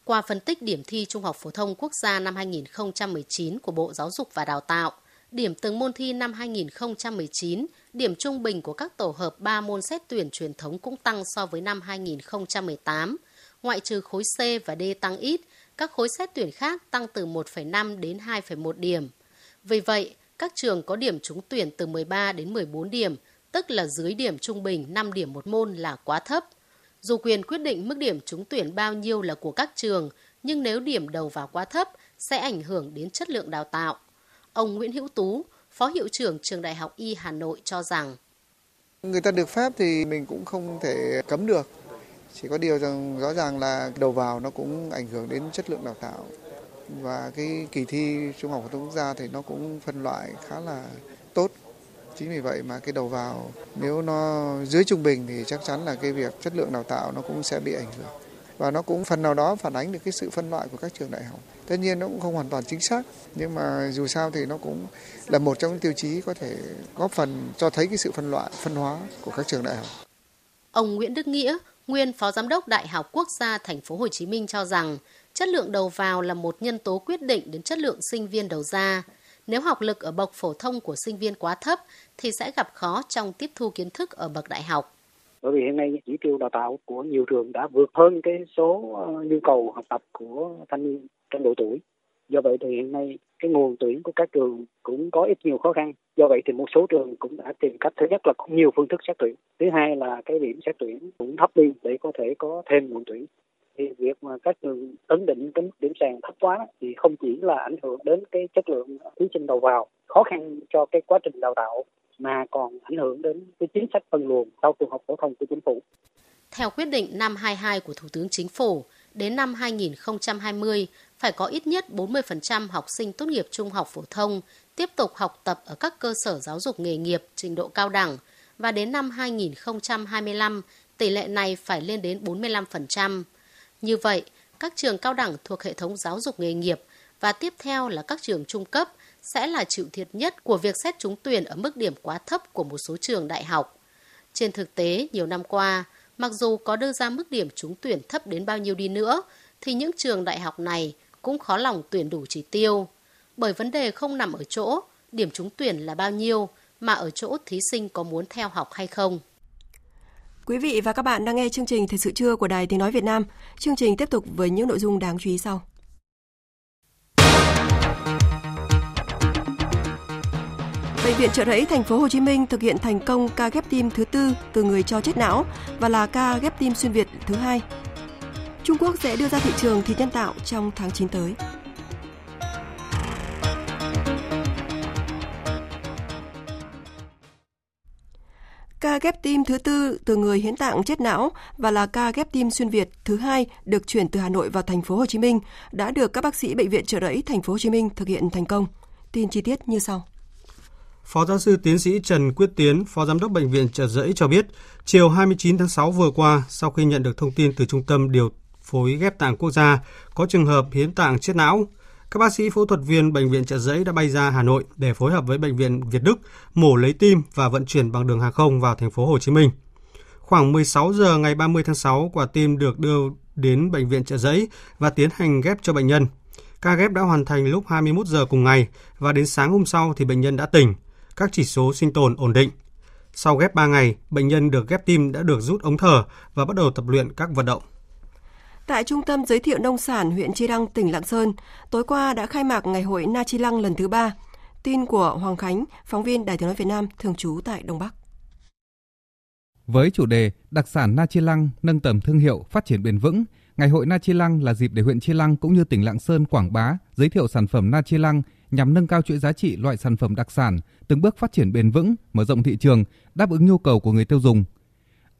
qua phân tích điểm thi Trung học phổ thông quốc gia năm 2019 của Bộ Giáo dục và Đào tạo, điểm từng môn thi năm 2019, điểm trung bình của các tổ hợp 3 môn xét tuyển truyền thống cũng tăng so với năm 2018. Ngoại trừ khối C và D tăng ít, các khối xét tuyển khác tăng từ 1,5 đến 2,1 điểm. Vì vậy, các trường có điểm trúng tuyển từ 13 đến 14 điểm, tức là dưới điểm trung bình 5 điểm một môn là quá thấp. Dù quyền quyết định mức điểm trúng tuyển bao nhiêu là của các trường, nhưng nếu điểm đầu vào quá thấp sẽ ảnh hưởng đến chất lượng đào tạo. Ông Nguyễn Hữu Tú, Phó Hiệu trưởng Trường Đại học Y Hà Nội cho rằng Người ta được phép thì mình cũng không thể cấm được. Chỉ có điều rằng rõ ràng là đầu vào nó cũng ảnh hưởng đến chất lượng đào tạo. Và cái kỳ thi Trung học phổ thông quốc gia thì nó cũng phân loại khá là tốt. Chính vì vậy mà cái đầu vào nếu nó dưới trung bình thì chắc chắn là cái việc chất lượng đào tạo nó cũng sẽ bị ảnh hưởng. Và nó cũng phần nào đó phản ánh được cái sự phân loại của các trường đại học. Tất nhiên nó cũng không hoàn toàn chính xác, nhưng mà dù sao thì nó cũng là một trong những tiêu chí có thể góp phần cho thấy cái sự phân loại, phân hóa của các trường đại học. Ông Nguyễn Đức Nghĩa, nguyên Phó Giám đốc Đại học Quốc gia Thành phố Hồ Chí Minh cho rằng chất lượng đầu vào là một nhân tố quyết định đến chất lượng sinh viên đầu ra. Nếu học lực ở bậc phổ thông của sinh viên quá thấp thì sẽ gặp khó trong tiếp thu kiến thức ở bậc đại học. Bởi vì hiện nay chỉ tiêu đào tạo của nhiều trường đã vượt hơn cái số ờ, nhu cầu học tập của thanh niên trong độ tuổi. Do vậy thì hiện nay cái nguồn tuyển của các trường cũng có ít nhiều khó khăn. Do vậy thì một số trường cũng đã tìm cách thứ nhất là có nhiều phương thức xét tuyển. Thứ hai là cái điểm xét tuyển cũng thấp đi để có thể có thêm nguồn tuyển thì việc mà các trường ấn định cái mức điểm sàn thấp quá thì không chỉ là ảnh hưởng đến cái chất lượng thí sinh đầu vào khó khăn cho cái quá trình đào tạo mà còn ảnh hưởng đến cái chính sách phân luồng sau trường học phổ thông của chính phủ. Theo quyết định năm 22 của Thủ tướng Chính phủ, đến năm 2020 phải có ít nhất 40% học sinh tốt nghiệp trung học phổ thông tiếp tục học tập ở các cơ sở giáo dục nghề nghiệp trình độ cao đẳng và đến năm 2025 tỷ lệ này phải lên đến 45%. Như vậy, các trường cao đẳng thuộc hệ thống giáo dục nghề nghiệp và tiếp theo là các trường trung cấp sẽ là chịu thiệt nhất của việc xét trúng tuyển ở mức điểm quá thấp của một số trường đại học. Trên thực tế, nhiều năm qua, mặc dù có đưa ra mức điểm trúng tuyển thấp đến bao nhiêu đi nữa, thì những trường đại học này cũng khó lòng tuyển đủ chỉ tiêu. Bởi vấn đề không nằm ở chỗ điểm trúng tuyển là bao nhiêu, mà ở chỗ thí sinh có muốn theo học hay không. Quý vị và các bạn đang nghe chương trình Thời sự trưa của Đài Tiếng Nói Việt Nam. Chương trình tiếp tục với những nội dung đáng chú ý sau. Bệnh viện Trợ Rẫy, thành phố Hồ Chí Minh thực hiện thành công ca ghép tim thứ tư từ người cho chết não và là ca ghép tim xuyên Việt thứ hai. Trung Quốc sẽ đưa ra thị trường thịt nhân tạo trong tháng 9 tới. Ca ghép tim thứ tư từ người hiến tạng chết não và là ca ghép tim xuyên Việt thứ hai được chuyển từ Hà Nội vào thành phố Hồ Chí Minh đã được các bác sĩ bệnh viện Trợ Rẫy thành phố Hồ Chí Minh thực hiện thành công. Tin chi tiết như sau. Phó giáo sư tiến sĩ Trần Quyết Tiến, Phó Giám đốc Bệnh viện Trợ Giấy cho biết, chiều 29 tháng 6 vừa qua, sau khi nhận được thông tin từ Trung tâm Điều phối ghép tạng quốc gia có trường hợp hiến tạng chết não, các bác sĩ phẫu thuật viên Bệnh viện Trợ Giấy đã bay ra Hà Nội để phối hợp với Bệnh viện Việt Đức mổ lấy tim và vận chuyển bằng đường hàng không vào thành phố Hồ Chí Minh. Khoảng 16 giờ ngày 30 tháng 6, quả tim được đưa đến Bệnh viện Trợ Giấy và tiến hành ghép cho bệnh nhân. Ca ghép đã hoàn thành lúc 21 giờ cùng ngày và đến sáng hôm sau thì bệnh nhân đã tỉnh các chỉ số sinh tồn ổn định. Sau ghép 3 ngày, bệnh nhân được ghép tim đã được rút ống thở và bắt đầu tập luyện các vận động. Tại Trung tâm Giới thiệu Nông sản huyện Chi Lăng, tỉnh Lạng Sơn, tối qua đã khai mạc Ngày hội Na Chi Lăng lần thứ ba. Tin của Hoàng Khánh, phóng viên Đài tiếng nói Việt Nam thường trú tại Đông Bắc. Với chủ đề Đặc sản Na Chi Lăng nâng tầm thương hiệu phát triển bền vững, Ngày hội Na Chi Lăng là dịp để huyện Chi Lăng cũng như tỉnh Lạng Sơn quảng bá, giới thiệu sản phẩm Na Chi Lăng nhằm nâng cao chuỗi giá trị loại sản phẩm đặc sản, từng bước phát triển bền vững, mở rộng thị trường, đáp ứng nhu cầu của người tiêu dùng.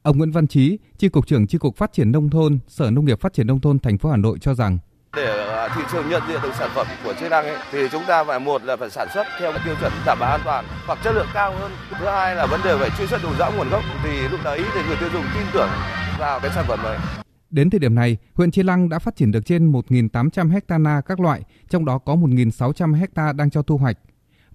Ông Nguyễn Văn Chí, Chi cục trưởng Chi cục Phát triển nông thôn, Sở Nông nghiệp Phát triển nông thôn thành phố Hà Nội cho rằng để à, thị trường nhận diện được sản phẩm của Chi Lăng ấy, thì chúng ta phải một là phải sản xuất theo tiêu chuẩn đảm bảo an toàn hoặc chất lượng cao hơn. Thứ hai là vấn đề phải truy xuất đủ rõ nguồn gốc thì lúc đấy thì người tiêu dùng tin tưởng vào cái sản phẩm này. Đến thời điểm này, huyện Chi Lăng đã phát triển được trên 1.800 hecta na các loại, trong đó có 1.600 hecta đang cho thu hoạch.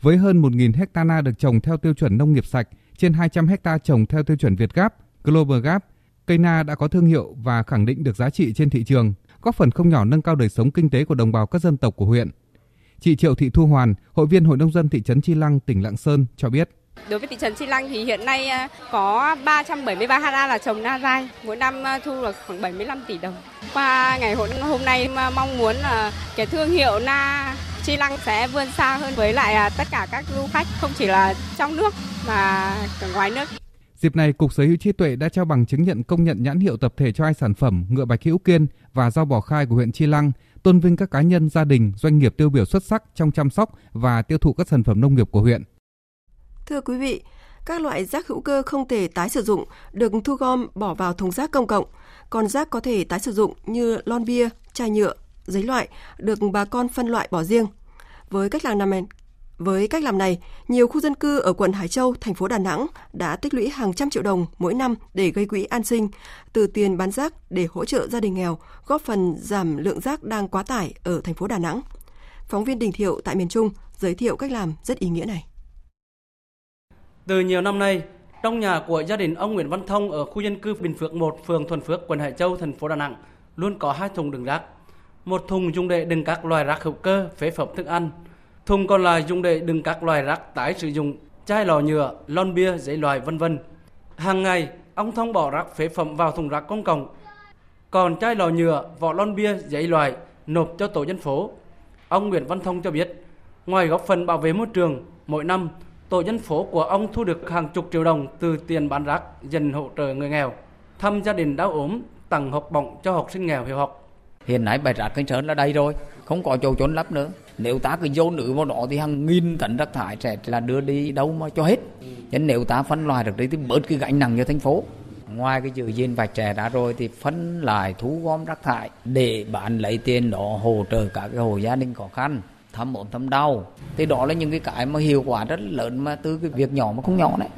Với hơn 1.000 hecta na được trồng theo tiêu chuẩn nông nghiệp sạch, trên 200 hecta trồng theo tiêu chuẩn Việt Gap, Global Gap, cây na đã có thương hiệu và khẳng định được giá trị trên thị trường, góp phần không nhỏ nâng cao đời sống kinh tế của đồng bào các dân tộc của huyện. Chị Triệu Thị Thu Hoàn, hội viên Hội nông dân thị trấn Chi Lăng, tỉnh Lạng Sơn cho biết. Đối với thị trấn Chi Lăng thì hiện nay à, có 373 ha là trồng na dai, mỗi năm à, thu được khoảng 75 tỷ đồng. Qua ngày hội hôm nay mong muốn là cái thương hiệu na Chi Lăng sẽ vươn xa hơn với lại à, tất cả các du khách không chỉ là trong nước mà cả ngoài nước. Dịp này, Cục Sở hữu trí tuệ đã trao bằng chứng nhận công nhận nhãn hiệu tập thể cho hai sản phẩm ngựa bạch hữu kiên và rau bò khai của huyện Chi Lăng, tôn vinh các cá nhân, gia đình, doanh nghiệp tiêu biểu xuất sắc trong chăm sóc và tiêu thụ các sản phẩm nông nghiệp của huyện. Thưa quý vị, các loại rác hữu cơ không thể tái sử dụng được thu gom bỏ vào thùng rác công cộng, còn rác có thể tái sử dụng như lon bia, chai nhựa, giấy loại được bà con phân loại bỏ riêng. Với cách làm này, với cách làm này, nhiều khu dân cư ở quận Hải Châu, thành phố Đà Nẵng đã tích lũy hàng trăm triệu đồng mỗi năm để gây quỹ an sinh, từ tiền bán rác để hỗ trợ gia đình nghèo, góp phần giảm lượng rác đang quá tải ở thành phố Đà Nẵng. Phóng viên Đình Thiệu tại miền Trung giới thiệu cách làm rất ý nghĩa này. Từ nhiều năm nay, trong nhà của gia đình ông Nguyễn Văn Thông ở khu dân cư Bình Phước 1, phường Thuần Phước, quận Hải Châu, thành phố Đà Nẵng luôn có hai thùng đựng rác. Một thùng dùng để đựng các loài rác hữu cơ, phế phẩm thức ăn. Thùng còn lại dùng để đựng các loại rác tái sử dụng, chai lọ nhựa, lon bia, giấy loại vân vân. Hàng ngày, ông Thông bỏ rác phế phẩm vào thùng rác công cộng. Còn chai lọ nhựa, vỏ lon bia, giấy loại nộp cho tổ dân phố. Ông Nguyễn Văn Thông cho biết, ngoài góp phần bảo vệ môi trường, mỗi năm tổ dân phố của ông thu được hàng chục triệu đồng từ tiền bán rác dành hỗ trợ người nghèo, thăm gia đình đau ốm, tặng học bổng cho học sinh nghèo hiếu học. Hiện nay bãi rác Kênh Sơn là đầy rồi, không có chỗ trốn lấp nữa. Nếu ta cứ dồn nữ vào đó thì hàng nghìn tấn rác thải sẽ là đưa đi đâu mà cho hết. Nên nếu ta phân loại được đấy thì bớt cái gánh nặng cho thành phố. Ngoài cái giữ gìn vạch trẻ đã rồi thì phân lại thu gom rác thải để bán lấy tiền đó hỗ trợ cả cái hộ gia đình khó khăn thăm ốm thăm đau thì đó là những cái cái mà hiệu quả rất lớn mà từ cái việc nhỏ mà không nhỏ đấy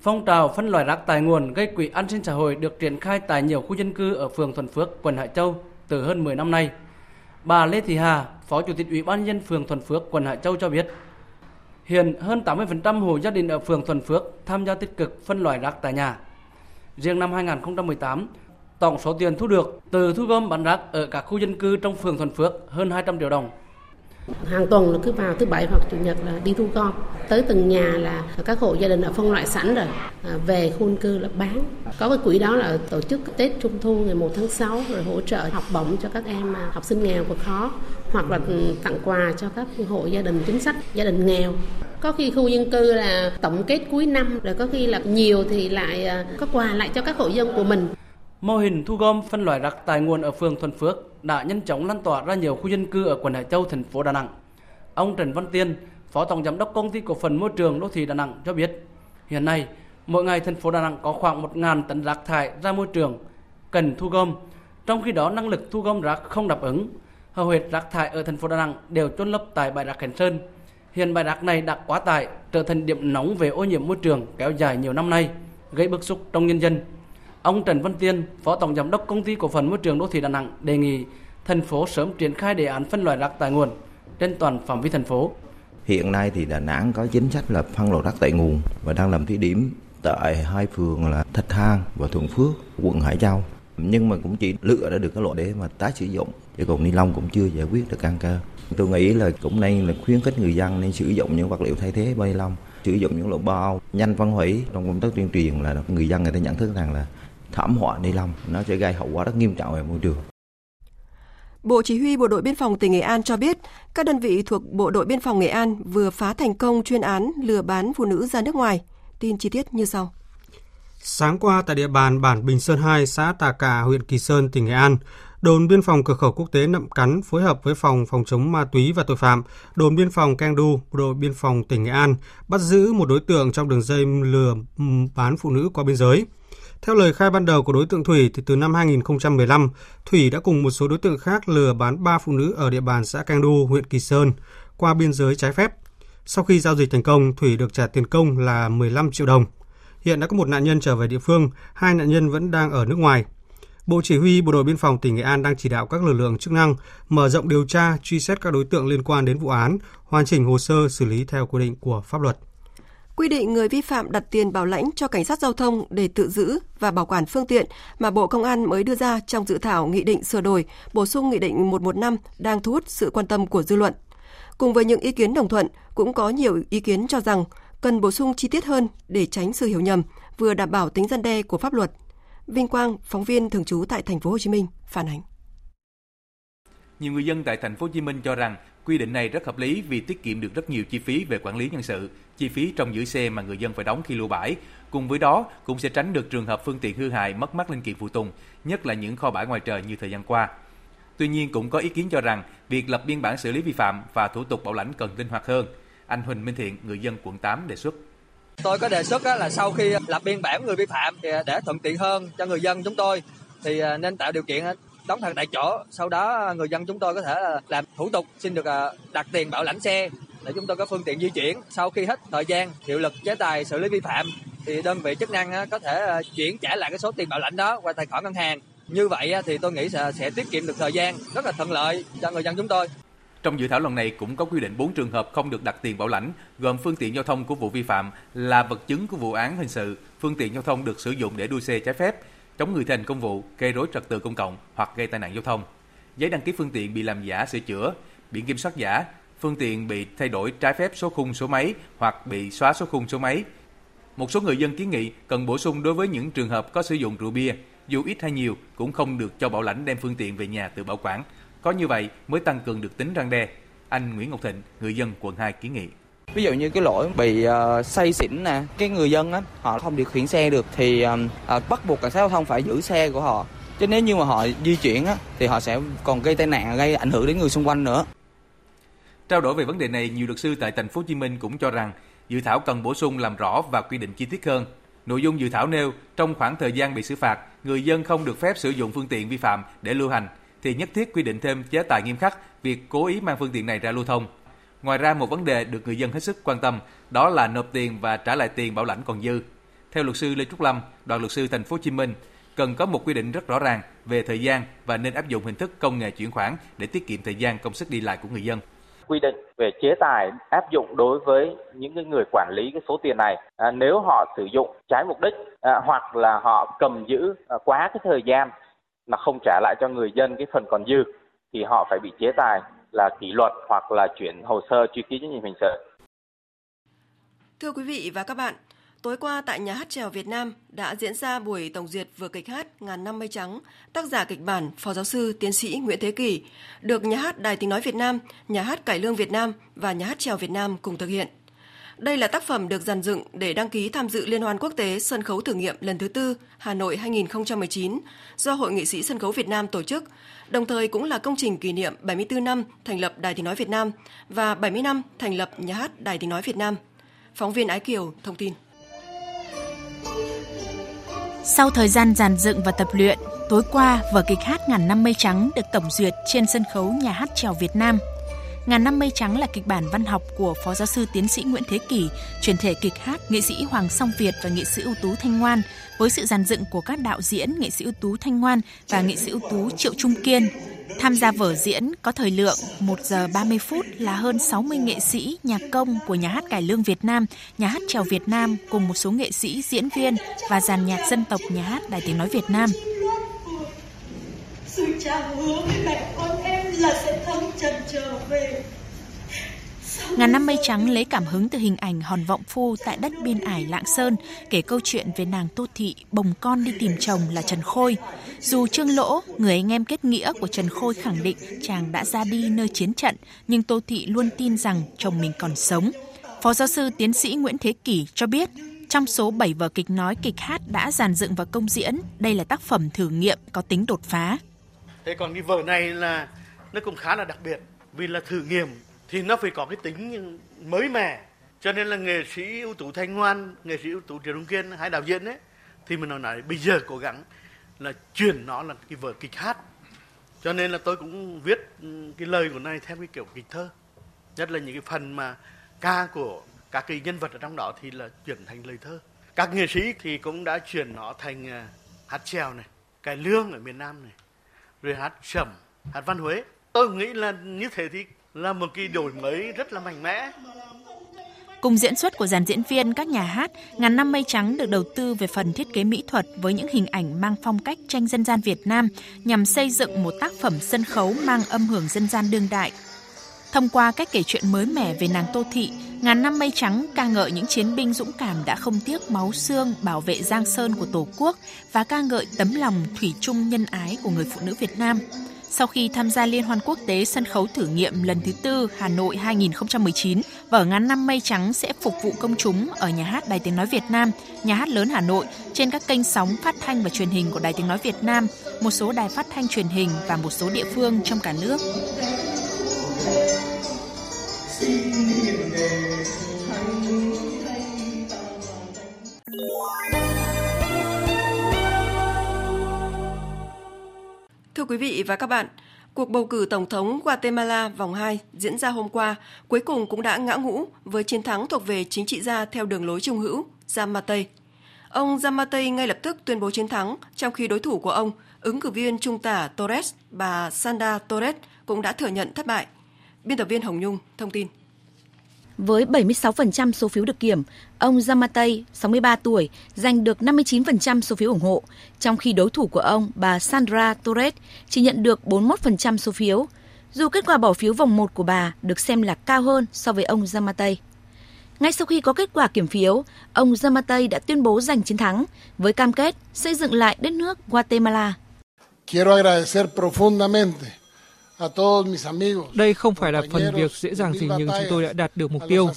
Phong trào phân loại rác tài nguồn gây quỹ an sinh xã hội được triển khai tại nhiều khu dân cư ở phường Thuần Phước, quận Hải Châu từ hơn 10 năm nay. Bà Lê Thị Hà, Phó Chủ tịch Ủy ban nhân phường Thuận Phước, quận Hải Châu cho biết, hiện hơn 80% hộ gia đình ở phường Thuận Phước tham gia tích cực phân loại rác tại nhà. Riêng năm 2018, tổng số tiền thu được từ thu gom bán rác ở các khu dân cư trong phường Thuận Phước hơn 200 triệu đồng hàng tuần là cứ vào thứ bảy hoặc chủ nhật là đi thu gom. Tới từng nhà là các hộ gia đình đã phân loại sẵn rồi. À, về khu cư là bán. Có cái quỹ đó là tổ chức tết trung thu ngày 1 tháng 6 rồi hỗ trợ học bổng cho các em à, học sinh nghèo và khó hoặc là ừ, tặng quà cho các hộ gia đình chính sách gia đình nghèo. Có khi khu dân cư là tổng kết cuối năm rồi có khi là nhiều thì lại à, có quà lại cho các hộ dân của mình. Mô hình thu gom phân loại rác tài nguồn ở phường thuận Phước đã nhanh chóng lan tỏa ra nhiều khu dân cư ở quận Hải Châu, thành phố Đà Nẵng. Ông Trần Văn Tiên, Phó Tổng Giám đốc Công ty Cổ phần Môi trường Đô thị Đà Nẵng cho biết, hiện nay mỗi ngày thành phố Đà Nẵng có khoảng 1.000 tấn rác thải ra môi trường cần thu gom, trong khi đó năng lực thu gom rác không đáp ứng. Hầu hết rác thải ở thành phố Đà Nẵng đều chôn lấp tại bãi rác Khánh Sơn. Hiện bãi rác này đã quá tải, trở thành điểm nóng về ô nhiễm môi trường kéo dài nhiều năm nay, gây bức xúc trong nhân dân Ông Trần Văn Tiên, Phó Tổng Giám đốc Công ty Cổ phần Môi trường Đô thị Đà Nẵng đề nghị thành phố sớm triển khai đề án phân loại rác tại nguồn trên toàn phạm vi thành phố. Hiện nay thì Đà Nẵng có chính sách là phân loại rác tại nguồn và đang làm thí điểm tại hai phường là Thạch Thang và Thuận Phước, quận Hải Châu. Nhưng mà cũng chỉ lựa ra được cái loại để mà tái sử dụng, chứ còn ni lông cũng chưa giải quyết được căn cơ. Tôi nghĩ là cũng nên là khuyến khích người dân nên sử dụng những vật liệu thay thế ni lông sử dụng những loại bao nhanh phân hủy trong công tác tuyên truyền là người dân người ta nhận thức rằng là thảm họa ni lông nó sẽ gây hậu quả rất nghiêm trọng về môi trường. Bộ Chỉ huy Bộ đội Biên phòng tỉnh Nghệ An cho biết, các đơn vị thuộc Bộ đội Biên phòng Nghệ An vừa phá thành công chuyên án lừa bán phụ nữ ra nước ngoài. Tin chi tiết như sau. Sáng qua tại địa bàn bản Bình Sơn 2, xã Tà Cà, huyện Kỳ Sơn, tỉnh Nghệ An, đồn biên phòng cửa khẩu quốc tế Nậm Cắn phối hợp với phòng phòng chống ma túy và tội phạm, đồn biên phòng Keng Du, bộ đội biên phòng tỉnh Nghệ An bắt giữ một đối tượng trong đường dây lừa bán phụ nữ qua biên giới. Theo lời khai ban đầu của đối tượng Thủy, thì từ năm 2015, Thủy đã cùng một số đối tượng khác lừa bán ba phụ nữ ở địa bàn xã Cang Du, huyện Kỳ Sơn qua biên giới trái phép. Sau khi giao dịch thành công, Thủy được trả tiền công là 15 triệu đồng. Hiện đã có một nạn nhân trở về địa phương, hai nạn nhân vẫn đang ở nước ngoài. Bộ Chỉ huy Bộ đội Biên phòng tỉnh Nghệ An đang chỉ đạo các lực lượng chức năng mở rộng điều tra, truy xét các đối tượng liên quan đến vụ án, hoàn chỉnh hồ sơ xử lý theo quy định của pháp luật quy định người vi phạm đặt tiền bảo lãnh cho cảnh sát giao thông để tự giữ và bảo quản phương tiện mà Bộ Công an mới đưa ra trong dự thảo nghị định sửa đổi, bổ sung nghị định 115 đang thu hút sự quan tâm của dư luận. Cùng với những ý kiến đồng thuận, cũng có nhiều ý kiến cho rằng cần bổ sung chi tiết hơn để tránh sự hiểu nhầm, vừa đảm bảo tính gian đe của pháp luật. Vinh Quang, phóng viên thường trú tại thành phố Hồ Chí Minh phản ánh. Nhiều người dân tại thành phố Hồ Chí Minh cho rằng Quy định này rất hợp lý vì tiết kiệm được rất nhiều chi phí về quản lý nhân sự, chi phí trong giữ xe mà người dân phải đóng khi lưu bãi. Cùng với đó cũng sẽ tránh được trường hợp phương tiện hư hại mất mát linh kiện phụ tùng, nhất là những kho bãi ngoài trời như thời gian qua. Tuy nhiên cũng có ý kiến cho rằng việc lập biên bản xử lý vi phạm và thủ tục bảo lãnh cần linh hoạt hơn. Anh Huỳnh Minh Thiện, người dân quận 8 đề xuất. Tôi có đề xuất là sau khi lập biên bản người vi phạm thì để thuận tiện hơn cho người dân chúng tôi thì à, nên tạo điều kiện đóng thật tại chỗ. Sau đó à, người dân chúng tôi có thể à, làm thủ tục xin được đặt tiền bảo lãnh xe để chúng tôi có phương tiện di chuyển. Sau khi hết thời gian hiệu lực chế tài xử lý vi phạm thì đơn vị chức năng à, có thể à, chuyển trả lại cái số tiền bảo lãnh đó qua tài khoản ngân hàng. Như vậy à, thì tôi nghĩ sẽ, sẽ tiết kiệm được thời gian, rất là thuận lợi cho người dân chúng tôi. Trong dự thảo lần này cũng có quy định 4 trường hợp không được đặt tiền bảo lãnh, gồm phương tiện giao thông của vụ vi phạm là vật chứng của vụ án hình sự, phương tiện giao thông được sử dụng để đua xe trái phép, chống người thi hành công vụ, gây rối trật tự công cộng hoặc gây tai nạn giao thông. Giấy đăng ký phương tiện bị làm giả sửa chữa, biển kiểm soát giả, phương tiện bị thay đổi trái phép số khung số máy hoặc bị xóa số khung số máy. Một số người dân kiến nghị cần bổ sung đối với những trường hợp có sử dụng rượu bia, dù ít hay nhiều cũng không được cho bảo lãnh đem phương tiện về nhà tự bảo quản. Có như vậy mới tăng cường được tính răng đe. Anh Nguyễn Ngọc Thịnh, người dân quận 2 kiến nghị. Ví dụ như cái lỗi bị uh, say xỉn nè, cái người dân á họ không điều khiển xe được thì uh, uh, bắt buộc cảnh sát giao thông phải giữ xe của họ. Chứ nếu như mà họ di chuyển á thì họ sẽ còn gây tai nạn, gây ảnh hưởng đến người xung quanh nữa. Trao đổi về vấn đề này, nhiều luật sư tại thành phố Hồ Chí Minh cũng cho rằng dự thảo cần bổ sung làm rõ và quy định chi tiết hơn. Nội dung dự thảo nêu trong khoảng thời gian bị xử phạt, người dân không được phép sử dụng phương tiện vi phạm để lưu hành thì nhất thiết quy định thêm chế tài nghiêm khắc việc cố ý mang phương tiện này ra lưu thông. Ngoài ra một vấn đề được người dân hết sức quan tâm đó là nộp tiền và trả lại tiền bảo lãnh còn dư. Theo luật sư Lê Trúc Lâm, đoàn luật sư thành phố Hồ Chí Minh, cần có một quy định rất rõ ràng về thời gian và nên áp dụng hình thức công nghệ chuyển khoản để tiết kiệm thời gian công sức đi lại của người dân quy định về chế tài áp dụng đối với những người quản lý cái số tiền này à, nếu họ sử dụng trái mục đích à, hoặc là họ cầm giữ à, quá cái thời gian mà không trả lại cho người dân cái phần còn dư thì họ phải bị chế tài là kỷ luật hoặc là chuyển hồ sơ truy cứu trách nhiệm hình sự. Thưa quý vị và các bạn, tối qua tại nhà hát trèo Việt Nam đã diễn ra buổi tổng duyệt vừa kịch hát Ngàn năm mây trắng, tác giả kịch bản Phó giáo sư tiến sĩ Nguyễn Thế Kỳ, được nhà hát Đài Tiếng nói Việt Nam, nhà hát Cải lương Việt Nam và nhà hát trèo Việt Nam cùng thực hiện. Đây là tác phẩm được dàn dựng để đăng ký tham dự Liên hoan quốc tế sân khấu thử nghiệm lần thứ tư Hà Nội 2019 do Hội nghệ sĩ sân khấu Việt Nam tổ chức, đồng thời cũng là công trình kỷ niệm 74 năm thành lập Đài Tiếng nói Việt Nam và 70 năm thành lập Nhà hát Đài Tiếng nói Việt Nam. Phóng viên Ái Kiều thông tin. Sau thời gian giàn dựng và tập luyện, tối qua vở kịch hát Ngàn năm mây trắng được tổng duyệt trên sân khấu Nhà hát trèo Việt Nam – Ngàn năm mây trắng là kịch bản văn học của Phó giáo sư tiến sĩ Nguyễn Thế Kỷ, truyền thể kịch hát nghệ sĩ Hoàng Song Việt và nghệ sĩ ưu tú Thanh Ngoan với sự dàn dựng của các đạo diễn nghệ sĩ ưu tú Thanh Ngoan và nghệ sĩ ưu tú Triệu Trung Kiên. Tham gia vở diễn có thời lượng 1 giờ 30 phút là hơn 60 nghệ sĩ, nhạc công của Nhà hát Cải Lương Việt Nam, Nhà hát Trèo Việt Nam cùng một số nghệ sĩ, diễn viên và dàn nhạc dân tộc Nhà hát Đài Tiếng Nói Việt Nam. Sự chào hứa với mẹ con em là sẽ thấm trần trở về Ngàn năm mây trắng lấy cảm hứng từ hình ảnh hòn vọng phu tại đất biên ải Lạng Sơn, kể câu chuyện về nàng Tô Thị bồng con đi tìm chồng là Trần Khôi. Dù Trương Lỗ, người anh em kết nghĩa của Trần Khôi khẳng định chàng đã ra đi nơi chiến trận, nhưng Tô Thị luôn tin rằng chồng mình còn sống. Phó giáo sư tiến sĩ Nguyễn Thế Kỷ cho biết, trong số 7 vở kịch nói kịch hát đã dàn dựng và công diễn, đây là tác phẩm thử nghiệm có tính đột phá. Thế còn cái vở này là nó cũng khá là đặc biệt vì là thử nghiệm thì nó phải có cái tính mới mẻ. Cho nên là nghệ sĩ ưu tú thanh ngoan nghệ sĩ ưu tú triệu trung kiên hai đạo diễn ấy thì mình nói, nói bây giờ cố gắng là chuyển nó là cái vở kịch hát. Cho nên là tôi cũng viết ừ, cái lời của này theo cái kiểu kịch thơ. Nhất là những cái phần mà ca của các cái nhân vật ở trong đó thì là chuyển thành lời thơ. Các nghệ sĩ thì cũng đã chuyển nó thành à, hát trèo này cải lương ở miền nam này rồi hát sẩm hát văn huế. Tôi nghĩ là như thế thì là một cái đổi mới rất là mạnh mẽ. Cùng diễn xuất của dàn diễn viên các nhà hát, Ngàn năm mây trắng được đầu tư về phần thiết kế mỹ thuật với những hình ảnh mang phong cách tranh dân gian Việt Nam nhằm xây dựng một tác phẩm sân khấu mang âm hưởng dân gian đương đại. Thông qua cách kể chuyện mới mẻ về nàng Tô Thị, Ngàn năm mây trắng ca ngợi những chiến binh dũng cảm đã không tiếc máu xương bảo vệ Giang Sơn của Tổ quốc và ca ngợi tấm lòng thủy chung nhân ái của người phụ nữ Việt Nam – sau khi tham gia Liên hoan quốc tế sân khấu thử nghiệm lần thứ tư Hà Nội 2019, vở ngắn Năm Mây Trắng sẽ phục vụ công chúng ở Nhà hát Đài Tiếng Nói Việt Nam, Nhà hát lớn Hà Nội, trên các kênh sóng phát thanh và truyền hình của Đài Tiếng Nói Việt Nam, một số đài phát thanh truyền hình và một số địa phương trong cả nước. Thưa quý vị và các bạn, cuộc bầu cử Tổng thống Guatemala vòng 2 diễn ra hôm qua cuối cùng cũng đã ngã ngũ với chiến thắng thuộc về chính trị gia theo đường lối trung hữu, Zamate. Ông Zamate ngay lập tức tuyên bố chiến thắng, trong khi đối thủ của ông, ứng cử viên trung tả Torres, bà Sanda Torres, cũng đã thừa nhận thất bại. Biên tập viên Hồng Nhung thông tin. Với 76% số phiếu được kiểm, ông Yamatei, 63 tuổi, giành được 59% số phiếu ủng hộ, trong khi đối thủ của ông, bà Sandra Torres, chỉ nhận được 41% số phiếu. Dù kết quả bỏ phiếu vòng 1 của bà được xem là cao hơn so với ông Yamatei. Ngay sau khi có kết quả kiểm phiếu, ông Yamatei đã tuyên bố giành chiến thắng với cam kết xây dựng lại đất nước Guatemala. Quiero agradecer profundamente đây không phải là phần việc dễ dàng gì nhưng chúng tôi đã đạt được mục tiêu.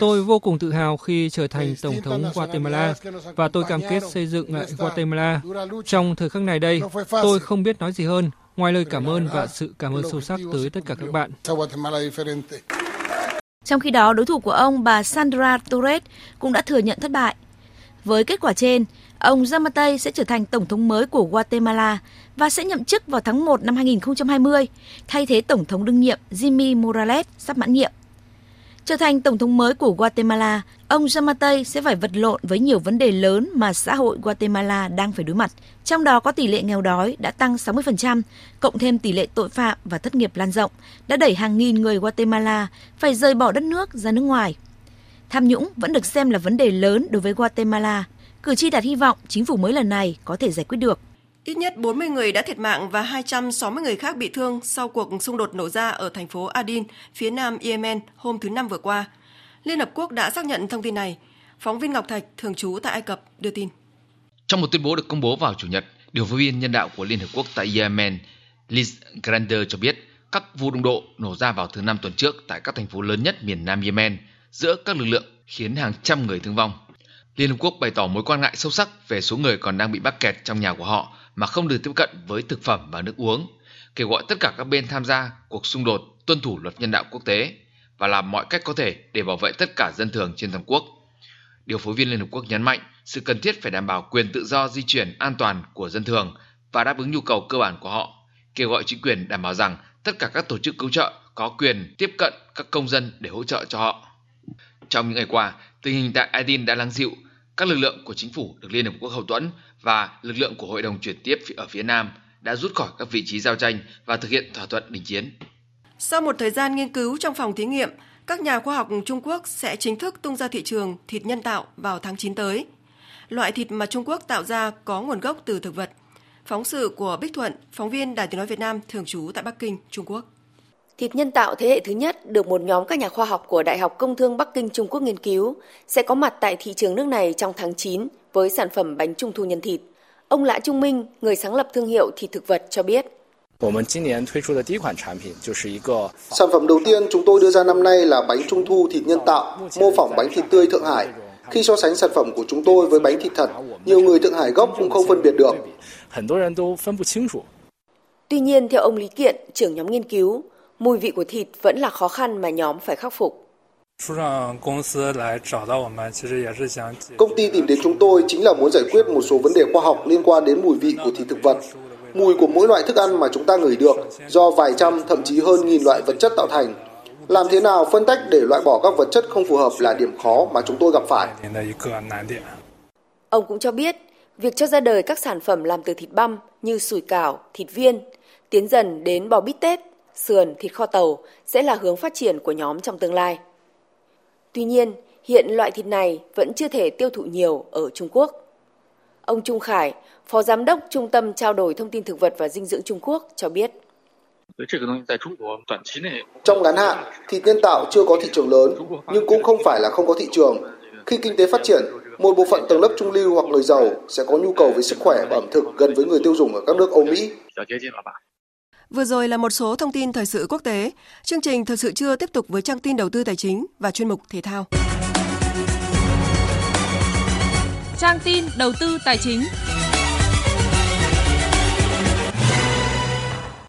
Tôi vô cùng tự hào khi trở thành Tổng thống Guatemala và tôi cam kết xây dựng lại Guatemala. Trong thời khắc này đây, tôi không biết nói gì hơn ngoài lời cảm ơn và sự cảm ơn sâu sắc tới tất cả các bạn. Trong khi đó, đối thủ của ông, bà Sandra Torres, cũng đã thừa nhận thất bại. Với kết quả trên, ông Zamatei sẽ trở thành tổng thống mới của Guatemala và sẽ nhậm chức vào tháng 1 năm 2020, thay thế tổng thống đương nhiệm Jimmy Morales sắp mãn nhiệm. Trở thành tổng thống mới của Guatemala, ông Zamatei sẽ phải vật lộn với nhiều vấn đề lớn mà xã hội Guatemala đang phải đối mặt, trong đó có tỷ lệ nghèo đói đã tăng 60%, cộng thêm tỷ lệ tội phạm và thất nghiệp lan rộng, đã đẩy hàng nghìn người Guatemala phải rời bỏ đất nước ra nước ngoài. Tham nhũng vẫn được xem là vấn đề lớn đối với Guatemala. Cử tri đặt hy vọng chính phủ mới lần này có thể giải quyết được. Ít nhất 40 người đã thiệt mạng và 260 người khác bị thương sau cuộc xung đột nổ ra ở thành phố Adin, phía nam Yemen hôm thứ Năm vừa qua. Liên Hợp Quốc đã xác nhận thông tin này. Phóng viên Ngọc Thạch, thường trú tại Ai Cập, đưa tin. Trong một tuyên bố được công bố vào Chủ nhật, điều phối viên nhân đạo của Liên Hợp Quốc tại Yemen, Liz Grander cho biết các vụ đụng độ nổ ra vào thứ Năm tuần trước tại các thành phố lớn nhất miền Nam Yemen giữa các lực lượng khiến hàng trăm người thương vong. Liên Hợp Quốc bày tỏ mối quan ngại sâu sắc về số người còn đang bị mắc kẹt trong nhà của họ mà không được tiếp cận với thực phẩm và nước uống, kêu gọi tất cả các bên tham gia cuộc xung đột tuân thủ luật nhân đạo quốc tế và làm mọi cách có thể để bảo vệ tất cả dân thường trên toàn quốc. Điều phối viên Liên Hợp Quốc nhấn mạnh sự cần thiết phải đảm bảo quyền tự do di chuyển an toàn của dân thường và đáp ứng nhu cầu cơ bản của họ, kêu gọi chính quyền đảm bảo rằng tất cả các tổ chức cứu trợ có quyền tiếp cận các công dân để hỗ trợ cho họ. Trong những ngày qua, tình hình tại Aden đã lắng dịu, các lực lượng của chính phủ được Liên Hợp Quốc hậu thuẫn và lực lượng của Hội đồng chuyển tiếp ở phía Nam đã rút khỏi các vị trí giao tranh và thực hiện thỏa thuận đình chiến. Sau một thời gian nghiên cứu trong phòng thí nghiệm, các nhà khoa học Trung Quốc sẽ chính thức tung ra thị trường thịt nhân tạo vào tháng 9 tới. Loại thịt mà Trung Quốc tạo ra có nguồn gốc từ thực vật. Phóng sự của Bích Thuận, phóng viên Đài Tiếng Nói Việt Nam thường trú tại Bắc Kinh, Trung Quốc. Thịt nhân tạo thế hệ thứ nhất được một nhóm các nhà khoa học của Đại học Công thương Bắc Kinh Trung Quốc nghiên cứu sẽ có mặt tại thị trường nước này trong tháng 9 với sản phẩm bánh trung thu nhân thịt. Ông Lã Trung Minh, người sáng lập thương hiệu thịt thực vật cho biết. Sản phẩm đầu tiên chúng tôi đưa ra năm nay là bánh trung thu thịt nhân tạo, mô phỏng bánh thịt tươi Thượng Hải. Khi so sánh sản phẩm của chúng tôi với bánh thịt thật, nhiều người Thượng Hải gốc cũng không phân biệt được. Tuy nhiên, theo ông Lý Kiện, trưởng nhóm nghiên cứu, mùi vị của thịt vẫn là khó khăn mà nhóm phải khắc phục. Công ty tìm đến chúng tôi chính là muốn giải quyết một số vấn đề khoa học liên quan đến mùi vị của thịt thực vật. Mùi của mỗi loại thức ăn mà chúng ta ngửi được do vài trăm thậm chí hơn nghìn loại vật chất tạo thành. Làm thế nào phân tách để loại bỏ các vật chất không phù hợp là điểm khó mà chúng tôi gặp phải. Ông cũng cho biết, việc cho ra đời các sản phẩm làm từ thịt băm như sủi cảo, thịt viên, tiến dần đến bò bít tết, sườn, thịt kho tàu sẽ là hướng phát triển của nhóm trong tương lai. Tuy nhiên, hiện loại thịt này vẫn chưa thể tiêu thụ nhiều ở Trung Quốc. Ông Trung Khải, Phó Giám đốc Trung tâm Trao đổi Thông tin Thực vật và Dinh dưỡng Trung Quốc cho biết. Trong ngắn hạn, thịt nhân tạo chưa có thị trường lớn, nhưng cũng không phải là không có thị trường. Khi kinh tế phát triển, một bộ phận tầng lớp trung lưu hoặc người giàu sẽ có nhu cầu về sức khỏe và ẩm thực gần với người tiêu dùng ở các nước Âu Mỹ. Vừa rồi là một số thông tin thời sự quốc tế. Chương trình thời sự trưa tiếp tục với trang tin đầu tư tài chính và chuyên mục thể thao. Trang tin đầu tư tài chính.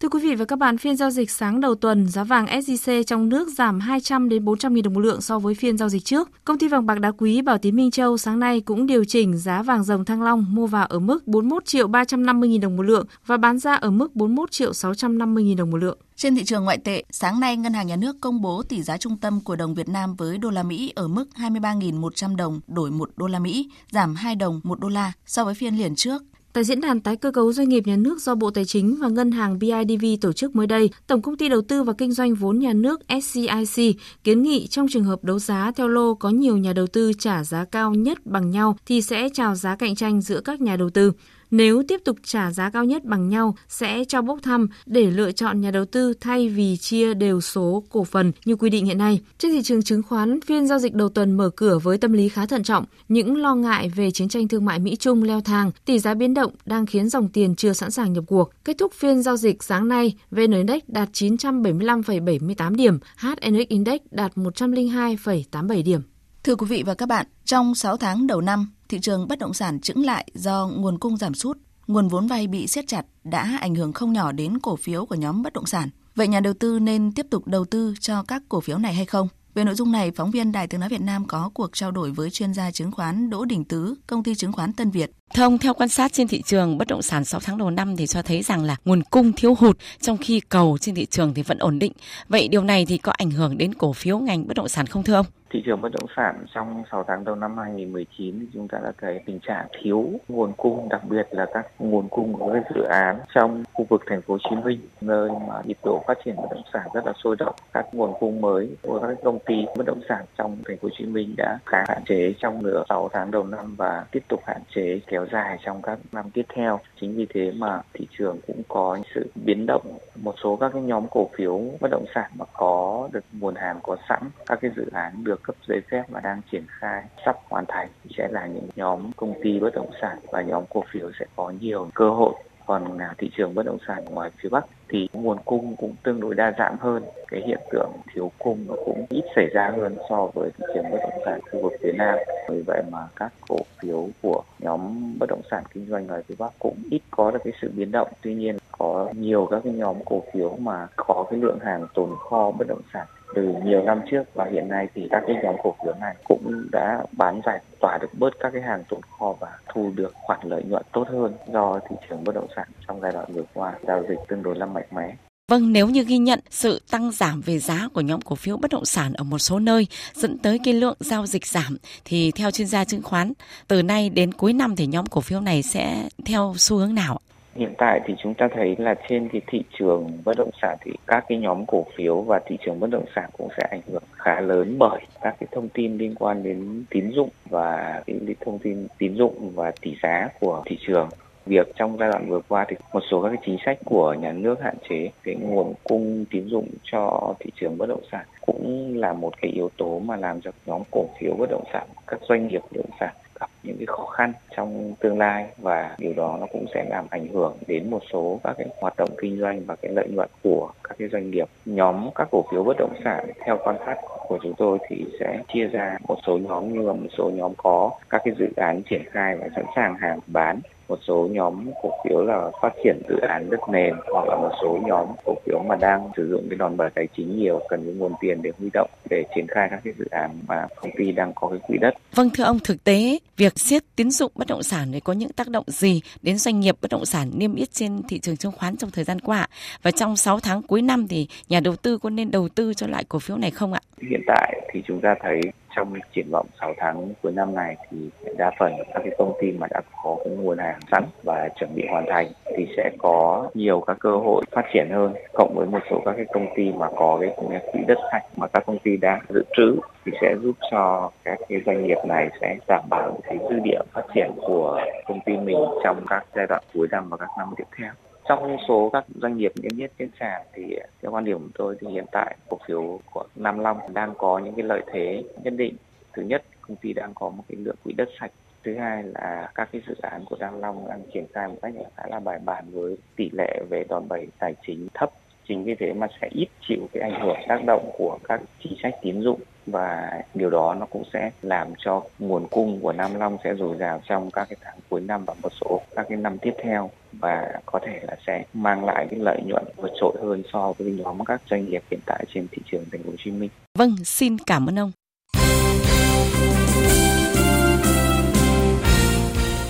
Thưa quý vị và các bạn, phiên giao dịch sáng đầu tuần, giá vàng SJC trong nước giảm 200 đến 400 000 đồng một lượng so với phiên giao dịch trước. Công ty vàng bạc đá quý Bảo Tín Minh Châu sáng nay cũng điều chỉnh giá vàng dòng Thăng Long mua vào ở mức 41 triệu 350 000 đồng một lượng và bán ra ở mức 41 triệu 650 000 đồng một lượng. Trên thị trường ngoại tệ, sáng nay Ngân hàng Nhà nước công bố tỷ giá trung tâm của đồng Việt Nam với đô la Mỹ ở mức 23.100 đồng đổi 1 đô la Mỹ, giảm 2 đồng 1 đô la so với phiên liền trước. Tại diễn đàn tái cơ cấu doanh nghiệp nhà nước do Bộ Tài chính và Ngân hàng BIDV tổ chức mới đây, Tổng công ty đầu tư và kinh doanh vốn nhà nước SCIC kiến nghị trong trường hợp đấu giá theo lô có nhiều nhà đầu tư trả giá cao nhất bằng nhau thì sẽ chào giá cạnh tranh giữa các nhà đầu tư. Nếu tiếp tục trả giá cao nhất bằng nhau sẽ cho bốc thăm để lựa chọn nhà đầu tư thay vì chia đều số cổ phần như quy định hiện nay. Trên thị trường chứng khoán, phiên giao dịch đầu tuần mở cửa với tâm lý khá thận trọng. Những lo ngại về chiến tranh thương mại Mỹ-Trung leo thang, tỷ giá biến động đang khiến dòng tiền chưa sẵn sàng nhập cuộc. Kết thúc phiên giao dịch sáng nay, VN Index đạt 975,78 điểm, HNX Index đạt 102,87 điểm. Thưa quý vị và các bạn, trong 6 tháng đầu năm, thị trường bất động sản chững lại do nguồn cung giảm sút, nguồn vốn vay bị siết chặt đã ảnh hưởng không nhỏ đến cổ phiếu của nhóm bất động sản. Vậy nhà đầu tư nên tiếp tục đầu tư cho các cổ phiếu này hay không? Về nội dung này, phóng viên Đài Tiếng Nói Việt Nam có cuộc trao đổi với chuyên gia chứng khoán Đỗ Đình Tứ, công ty chứng khoán Tân Việt. Thông theo quan sát trên thị trường bất động sản 6 tháng đầu năm thì cho thấy rằng là nguồn cung thiếu hụt trong khi cầu trên thị trường thì vẫn ổn định. Vậy điều này thì có ảnh hưởng đến cổ phiếu ngành bất động sản không thưa ông? Thị trường bất động sản trong 6 tháng đầu năm 2019 thì chúng ta đã thấy tình trạng thiếu nguồn cung, đặc biệt là các nguồn cung của các dự án trong khu vực thành phố Hồ Chí Minh, nơi mà nhịp độ phát triển bất động sản rất là sôi động. Các nguồn cung mới của các công ty bất động sản trong thành phố Hồ Chí Minh đã khá hạn chế trong nửa 6 tháng đầu năm và tiếp tục hạn chế kéo dài trong các năm tiếp theo. Chính vì thế mà thị trường cũng có sự biến động một số các cái nhóm cổ phiếu bất động sản mà có được nguồn hàng có sẵn, các cái dự án được cấp giấy phép và đang triển khai sắp hoàn thành sẽ là những nhóm công ty bất động sản và nhóm cổ phiếu sẽ có nhiều cơ hội còn à, thị trường bất động sản ngoài phía Bắc thì nguồn cung cũng tương đối đa dạng hơn. Cái hiện tượng thiếu cung nó cũng ít xảy ra hơn so với thị trường bất động sản khu vực phía Nam. Vì vậy mà các cổ phiếu của nhóm bất động sản kinh doanh ngoài phía Bắc cũng ít có được cái sự biến động. Tuy nhiên, có nhiều các cái nhóm cổ phiếu mà có cái lượng hàng tồn kho bất động sản từ nhiều năm trước và hiện nay thì các cái nhóm cổ phiếu này cũng đã bán giải tỏa được bớt các cái hàng tồn kho và thu được khoản lợi nhuận tốt hơn do thị trường bất động sản trong giai đoạn vừa qua giao dịch tương đối là mạnh mẽ. Vâng, nếu như ghi nhận sự tăng giảm về giá của nhóm cổ phiếu bất động sản ở một số nơi dẫn tới cái lượng giao dịch giảm thì theo chuyên gia chứng khoán, từ nay đến cuối năm thì nhóm cổ phiếu này sẽ theo xu hướng nào? Hiện tại thì chúng ta thấy là trên cái thị trường bất động sản thì các cái nhóm cổ phiếu và thị trường bất động sản cũng sẽ ảnh hưởng khá lớn bởi các cái thông tin liên quan đến tín dụng và cái thông tin tín dụng và tỷ giá của thị trường. Việc trong giai đoạn vừa qua thì một số các cái chính sách của nhà nước hạn chế cái nguồn cung tín dụng cho thị trường bất động sản cũng là một cái yếu tố mà làm cho nhóm cổ phiếu bất động sản, các doanh nghiệp bất động sản gặp những cái khó khăn trong tương lai và điều đó nó cũng sẽ làm ảnh hưởng đến một số các cái hoạt động kinh doanh và cái lợi nhuận của các cái doanh nghiệp. Nhóm các cổ phiếu bất động sản, theo quan sát của chúng tôi thì sẽ chia ra một số nhóm như là một số nhóm có các cái dự án triển khai và sẵn sàng hàng bán một số nhóm cổ phiếu là phát triển dự án đất nền hoặc là một số nhóm cổ phiếu mà đang sử dụng cái đòn bẩy tài chính nhiều cần cái nguồn tiền để huy động để triển khai các cái dự án mà công ty đang có cái quỹ đất. Vâng thưa ông thực tế việc siết tín dụng bất động sản này có những tác động gì đến doanh nghiệp bất động sản niêm yết trên thị trường chứng khoán trong thời gian qua và trong 6 tháng cuối năm thì nhà đầu tư có nên đầu tư cho lại cổ phiếu này không ạ? Hiện tại thì chúng ta thấy trong triển vọng 6 tháng cuối năm này thì đa phần các cái công ty mà đã có cái nguồn hàng sẵn và chuẩn bị hoàn thành thì sẽ có nhiều các cơ hội phát triển hơn. Cộng với một số các cái công ty mà có cái quỹ đất sạch mà các công ty đã dự trữ thì sẽ giúp cho các cái doanh nghiệp này sẽ đảm bảo cái dư địa phát triển của công ty mình trong các giai đoạn cuối năm và các năm tiếp theo trong số các doanh nghiệp niêm yết trên sàn thì theo quan điểm của tôi thì hiện tại cổ phiếu của Nam Long đang có những cái lợi thế nhất định. Thứ nhất, công ty đang có một cái lượng quỹ đất sạch. Thứ hai là các cái dự án của Nam Long đang triển khai một cách khá là bài bản với tỷ lệ về đòn bẩy tài chính thấp. Chính vì thế mà sẽ ít chịu cái ảnh hưởng tác động của các chính sách tín dụng và điều đó nó cũng sẽ làm cho nguồn cung của Nam Long sẽ dồi dào trong các cái tháng cuối năm và một số các cái năm tiếp theo và có thể là sẽ mang lại cái lợi nhuận vượt trội hơn so với nhóm các doanh nghiệp hiện tại trên thị trường thành phố Hồ Chí Minh. Vâng, xin cảm ơn ông.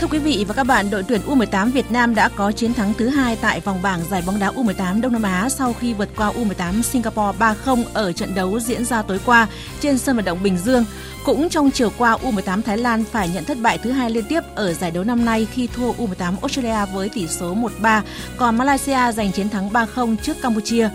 Thưa quý vị và các bạn, đội tuyển U18 Việt Nam đã có chiến thắng thứ hai tại vòng bảng giải bóng đá U18 Đông Nam Á sau khi vượt qua U18 Singapore 3-0 ở trận đấu diễn ra tối qua trên sân vận động Bình Dương. Cũng trong chiều qua, U18 Thái Lan phải nhận thất bại thứ hai liên tiếp ở giải đấu năm nay khi thua U18 Australia với tỷ số 1-3, còn Malaysia giành chiến thắng 3-0 trước Campuchia.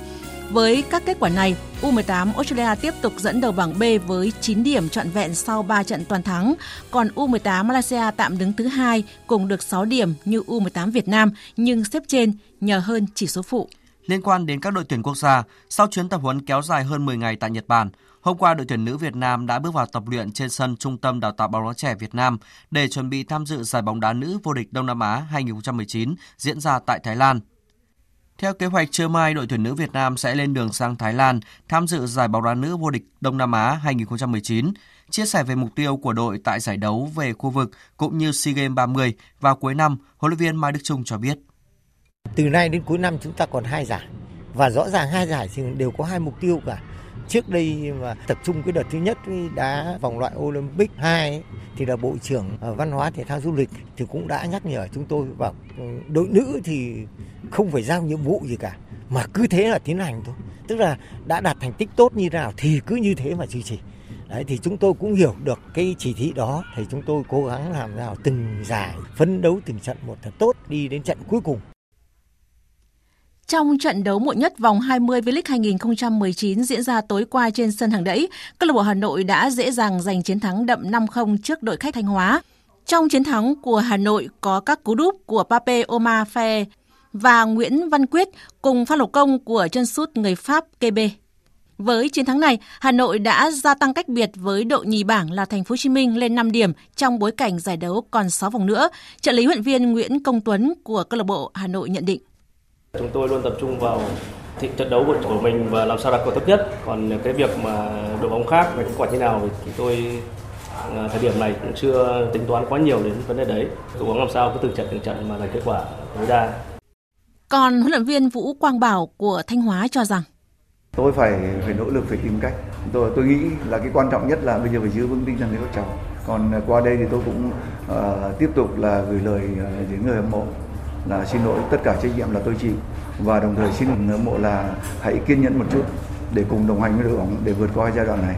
Với các kết quả này, U18 Australia tiếp tục dẫn đầu bảng B với 9 điểm trọn vẹn sau 3 trận toàn thắng, còn U18 Malaysia tạm đứng thứ hai cùng được 6 điểm như U18 Việt Nam nhưng xếp trên nhờ hơn chỉ số phụ. Liên quan đến các đội tuyển quốc gia, sau chuyến tập huấn kéo dài hơn 10 ngày tại Nhật Bản, hôm qua đội tuyển nữ Việt Nam đã bước vào tập luyện trên sân Trung tâm Đào tạo bóng đá trẻ Việt Nam để chuẩn bị tham dự giải bóng đá nữ vô địch Đông Nam Á 2019 diễn ra tại Thái Lan. Theo kế hoạch trưa mai, đội tuyển nữ Việt Nam sẽ lên đường sang Thái Lan tham dự giải bóng đá nữ vô địch Đông Nam Á 2019. Chia sẻ về mục tiêu của đội tại giải đấu về khu vực cũng như SEA Games 30 vào cuối năm, huấn luyện viên Mai Đức Trung cho biết. Từ nay đến cuối năm chúng ta còn hai giải và rõ ràng hai giải thì đều có hai mục tiêu cả. Trước đây mà tập trung cái đợt thứ nhất đá vòng loại Olympic 2 thì là Bộ trưởng ờ, Văn hóa Thể thao Du lịch thì cũng đã nhắc nhở chúng tôi bảo ừ, đội nữ thì không phải giao nhiệm vụ gì cả mà cứ thế là tiến hành thôi. Tức là đã đạt thành tích tốt như nào thì cứ như thế mà duy trì. Đấy, thì chúng tôi cũng hiểu được cái chỉ thị đó thì chúng tôi cố gắng làm nào từng giải phấn đấu từng trận một thật tốt đi đến trận cuối cùng trong trận đấu muộn nhất vòng 20 V-League 2019 diễn ra tối qua trên sân hàng đẫy, câu lạc bộ Hà Nội đã dễ dàng giành chiến thắng đậm 5-0 trước đội khách Thanh Hóa. Trong chiến thắng của Hà Nội có các cú đúp của Pape Omar Fe và Nguyễn Văn Quyết cùng pha lộc công của chân sút người Pháp KB. Với chiến thắng này, Hà Nội đã gia tăng cách biệt với đội nhì bảng là Thành phố Hồ Chí Minh lên 5 điểm trong bối cảnh giải đấu còn 6 vòng nữa. Trợ lý huấn viên Nguyễn Công Tuấn của câu lạc bộ Hà Nội nhận định. Chúng tôi luôn tập trung vào thị trận đấu của, của mình và làm sao đạt quả tốt nhất. Còn cái việc mà đội bóng khác và kết quả như nào thì chúng tôi à, thời điểm này cũng chưa tính toán quá nhiều đến vấn đề đấy. Cố gắng làm sao cứ từng trận từng trận mà giành kết quả tối đa. Còn huấn luyện viên Vũ Quang Bảo của Thanh Hóa cho rằng tôi phải phải nỗ lực phải tìm cách. Tôi tôi nghĩ là cái quan trọng nhất là bây giờ phải giữ vững tinh thần cho các cháu. Còn qua đây thì tôi cũng uh, tiếp tục là gửi lời uh, đến người hâm mộ là xin lỗi tất cả trách nhiệm là tôi chịu và đồng thời xin người mộ là hãy kiên nhẫn một chút để cùng đồng hành với đội bóng để vượt qua giai đoạn này.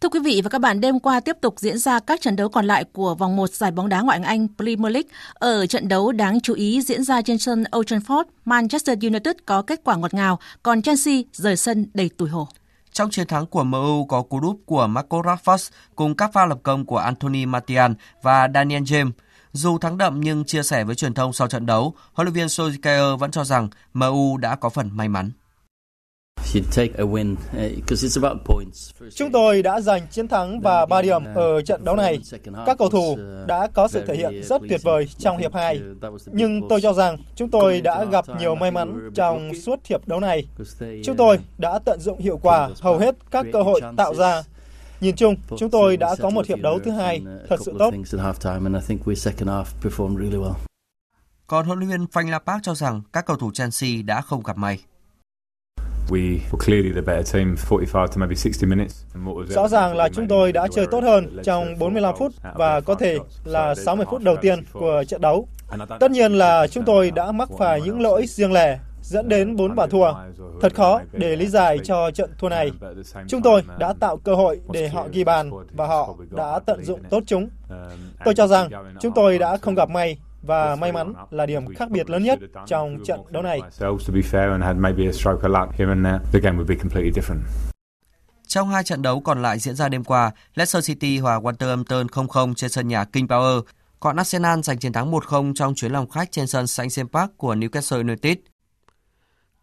Thưa quý vị và các bạn, đêm qua tiếp tục diễn ra các trận đấu còn lại của vòng 1 giải bóng đá ngoại hạng Anh Premier League. Ở trận đấu đáng chú ý diễn ra trên sân Old Trafford, Manchester United có kết quả ngọt ngào, còn Chelsea rời sân đầy tủi hổ. Trong chiến thắng của MU có cú đúp của Marco Rashford cùng các pha lập công của Anthony Martial và Daniel James. Dù thắng đậm nhưng chia sẻ với truyền thông sau trận đấu, huấn luyện viên Solskjaer vẫn cho rằng MU đã có phần may mắn. Chúng tôi đã giành chiến thắng và 3 điểm ở trận đấu này. Các cầu thủ đã có sự thể hiện rất tuyệt vời trong hiệp 2. Nhưng tôi cho rằng chúng tôi đã gặp nhiều may mắn trong suốt hiệp đấu này. Chúng tôi đã tận dụng hiệu quả hầu hết các cơ hội tạo ra. Nhìn chung, chúng tôi đã có một hiệp đấu thứ hai thật sự tốt. Còn huấn luyện viên Frank Lampard cho rằng các cầu thủ Chelsea đã không gặp may. Rõ ràng là chúng tôi đã chơi tốt hơn trong 45 phút và có thể là 60 phút đầu tiên của trận đấu. Tất nhiên là chúng tôi đã mắc phải những lỗi riêng lẻ dẫn đến 4 bàn thua. Thật khó để lý giải cho trận thua này. Chúng tôi đã tạo cơ hội để họ ghi bàn và họ đã tận dụng tốt chúng. Tôi cho rằng chúng tôi đã không gặp may và may mắn là điểm khác biệt lớn nhất trong trận đấu này. Trong hai trận đấu còn lại diễn ra đêm qua, Leicester City hòa Wolverhampton 0-0 trên sân nhà King Power, còn Arsenal giành chiến thắng 1-0 trong chuyến lòng khách trên sân St James Park của Newcastle United.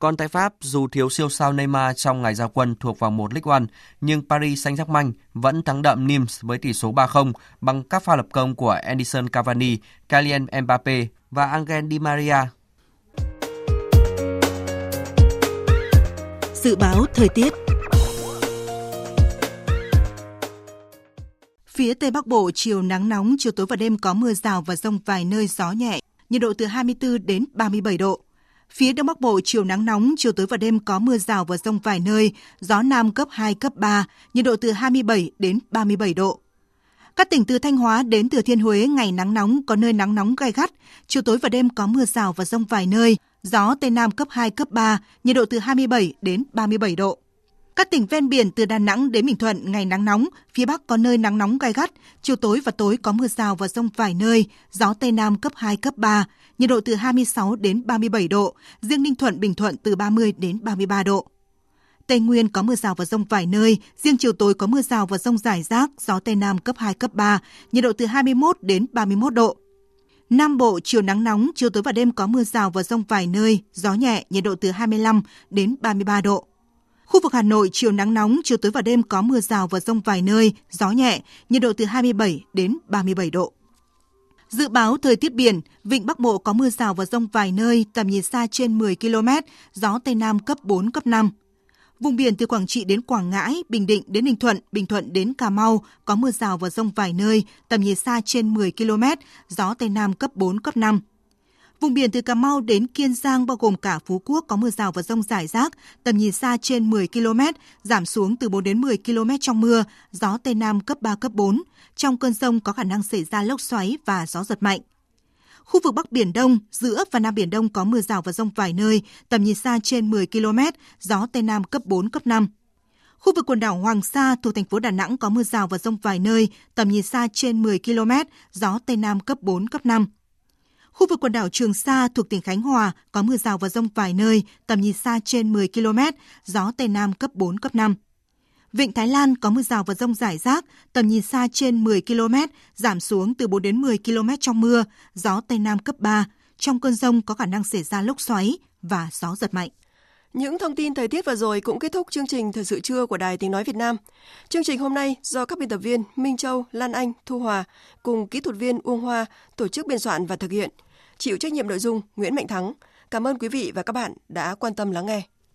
Còn tại Pháp, dù thiếu siêu sao Neymar trong ngày giao quân thuộc vòng 1 Ligue 1, nhưng Paris Saint-Germain vẫn thắng đậm Nimes với tỷ số 3-0 bằng các pha lập công của Edison Cavani, Kylian Mbappe và Angel Di Maria. Dự báo thời tiết Phía Tây Bắc Bộ chiều nắng nóng, chiều tối và đêm có mưa rào và rông vài nơi gió nhẹ, nhiệt độ từ 24 đến 37 độ. Phía Đông Bắc Bộ chiều nắng nóng, chiều tối và đêm có mưa rào và rông vài nơi, gió Nam cấp 2, cấp 3, nhiệt độ từ 27 đến 37 độ. Các tỉnh từ Thanh Hóa đến Thừa Thiên Huế ngày nắng nóng, có nơi nắng nóng gai gắt, chiều tối và đêm có mưa rào và rông vài nơi, gió Tây Nam cấp 2, cấp 3, nhiệt độ từ 27 đến 37 độ. Các tỉnh ven biển từ Đà Nẵng đến Bình Thuận ngày nắng nóng, phía Bắc có nơi nắng nóng gai gắt, chiều tối và tối có mưa rào và rông vài nơi, gió Tây Nam cấp 2, cấp 3, nhiệt độ từ 26 đến 37 độ, riêng Ninh Thuận, Bình Thuận từ 30 đến 33 độ. Tây Nguyên có mưa rào và rông vài nơi, riêng chiều tối có mưa rào và rông rải rác, gió Tây Nam cấp 2, cấp 3, nhiệt độ từ 21 đến 31 độ. Nam Bộ chiều nắng nóng, chiều tối và đêm có mưa rào và rông vài nơi, gió nhẹ, nhiệt độ từ 25 đến 33 độ. Khu vực Hà Nội chiều nắng nóng, chiều tối và đêm có mưa rào và rông vài nơi, gió nhẹ, nhiệt độ từ 27 đến 37 độ. Dự báo thời tiết biển, vịnh Bắc Bộ có mưa rào và rông vài nơi, tầm nhìn xa trên 10 km, gió Tây Nam cấp 4, cấp 5. Vùng biển từ Quảng Trị đến Quảng Ngãi, Bình Định đến Ninh Thuận, Bình Thuận đến Cà Mau có mưa rào và rông vài nơi, tầm nhìn xa trên 10 km, gió Tây Nam cấp 4, cấp 5. Vùng biển từ Cà Mau đến Kiên Giang bao gồm cả Phú Quốc có mưa rào và rông rải rác, tầm nhìn xa trên 10 km, giảm xuống từ 4 đến 10 km trong mưa, gió Tây Nam cấp 3, cấp 4. Trong cơn rông có khả năng xảy ra lốc xoáy và gió giật mạnh. Khu vực Bắc Biển Đông, giữa và Nam Biển Đông có mưa rào và rông vài nơi, tầm nhìn xa trên 10 km, gió Tây Nam cấp 4, cấp 5. Khu vực quần đảo Hoàng Sa thuộc thành phố Đà Nẵng có mưa rào và rông vài nơi, tầm nhìn xa trên 10 km, gió Tây Nam cấp 4, cấp 5. Khu vực quần đảo Trường Sa thuộc tỉnh Khánh Hòa có mưa rào và rông vài nơi, tầm nhìn xa trên 10 km, gió Tây Nam cấp 4, cấp 5. Vịnh Thái Lan có mưa rào và rông rải rác, tầm nhìn xa trên 10 km, giảm xuống từ 4 đến 10 km trong mưa, gió Tây Nam cấp 3. Trong cơn rông có khả năng xảy ra lốc xoáy và gió giật mạnh. Những thông tin thời tiết vừa rồi cũng kết thúc chương trình Thời sự trưa của Đài Tiếng Nói Việt Nam. Chương trình hôm nay do các biên tập viên Minh Châu, Lan Anh, Thu Hòa cùng kỹ thuật viên Uông Hoa tổ chức biên soạn và thực hiện. Chịu trách nhiệm nội dung Nguyễn Mạnh Thắng. Cảm ơn quý vị và các bạn đã quan tâm lắng nghe.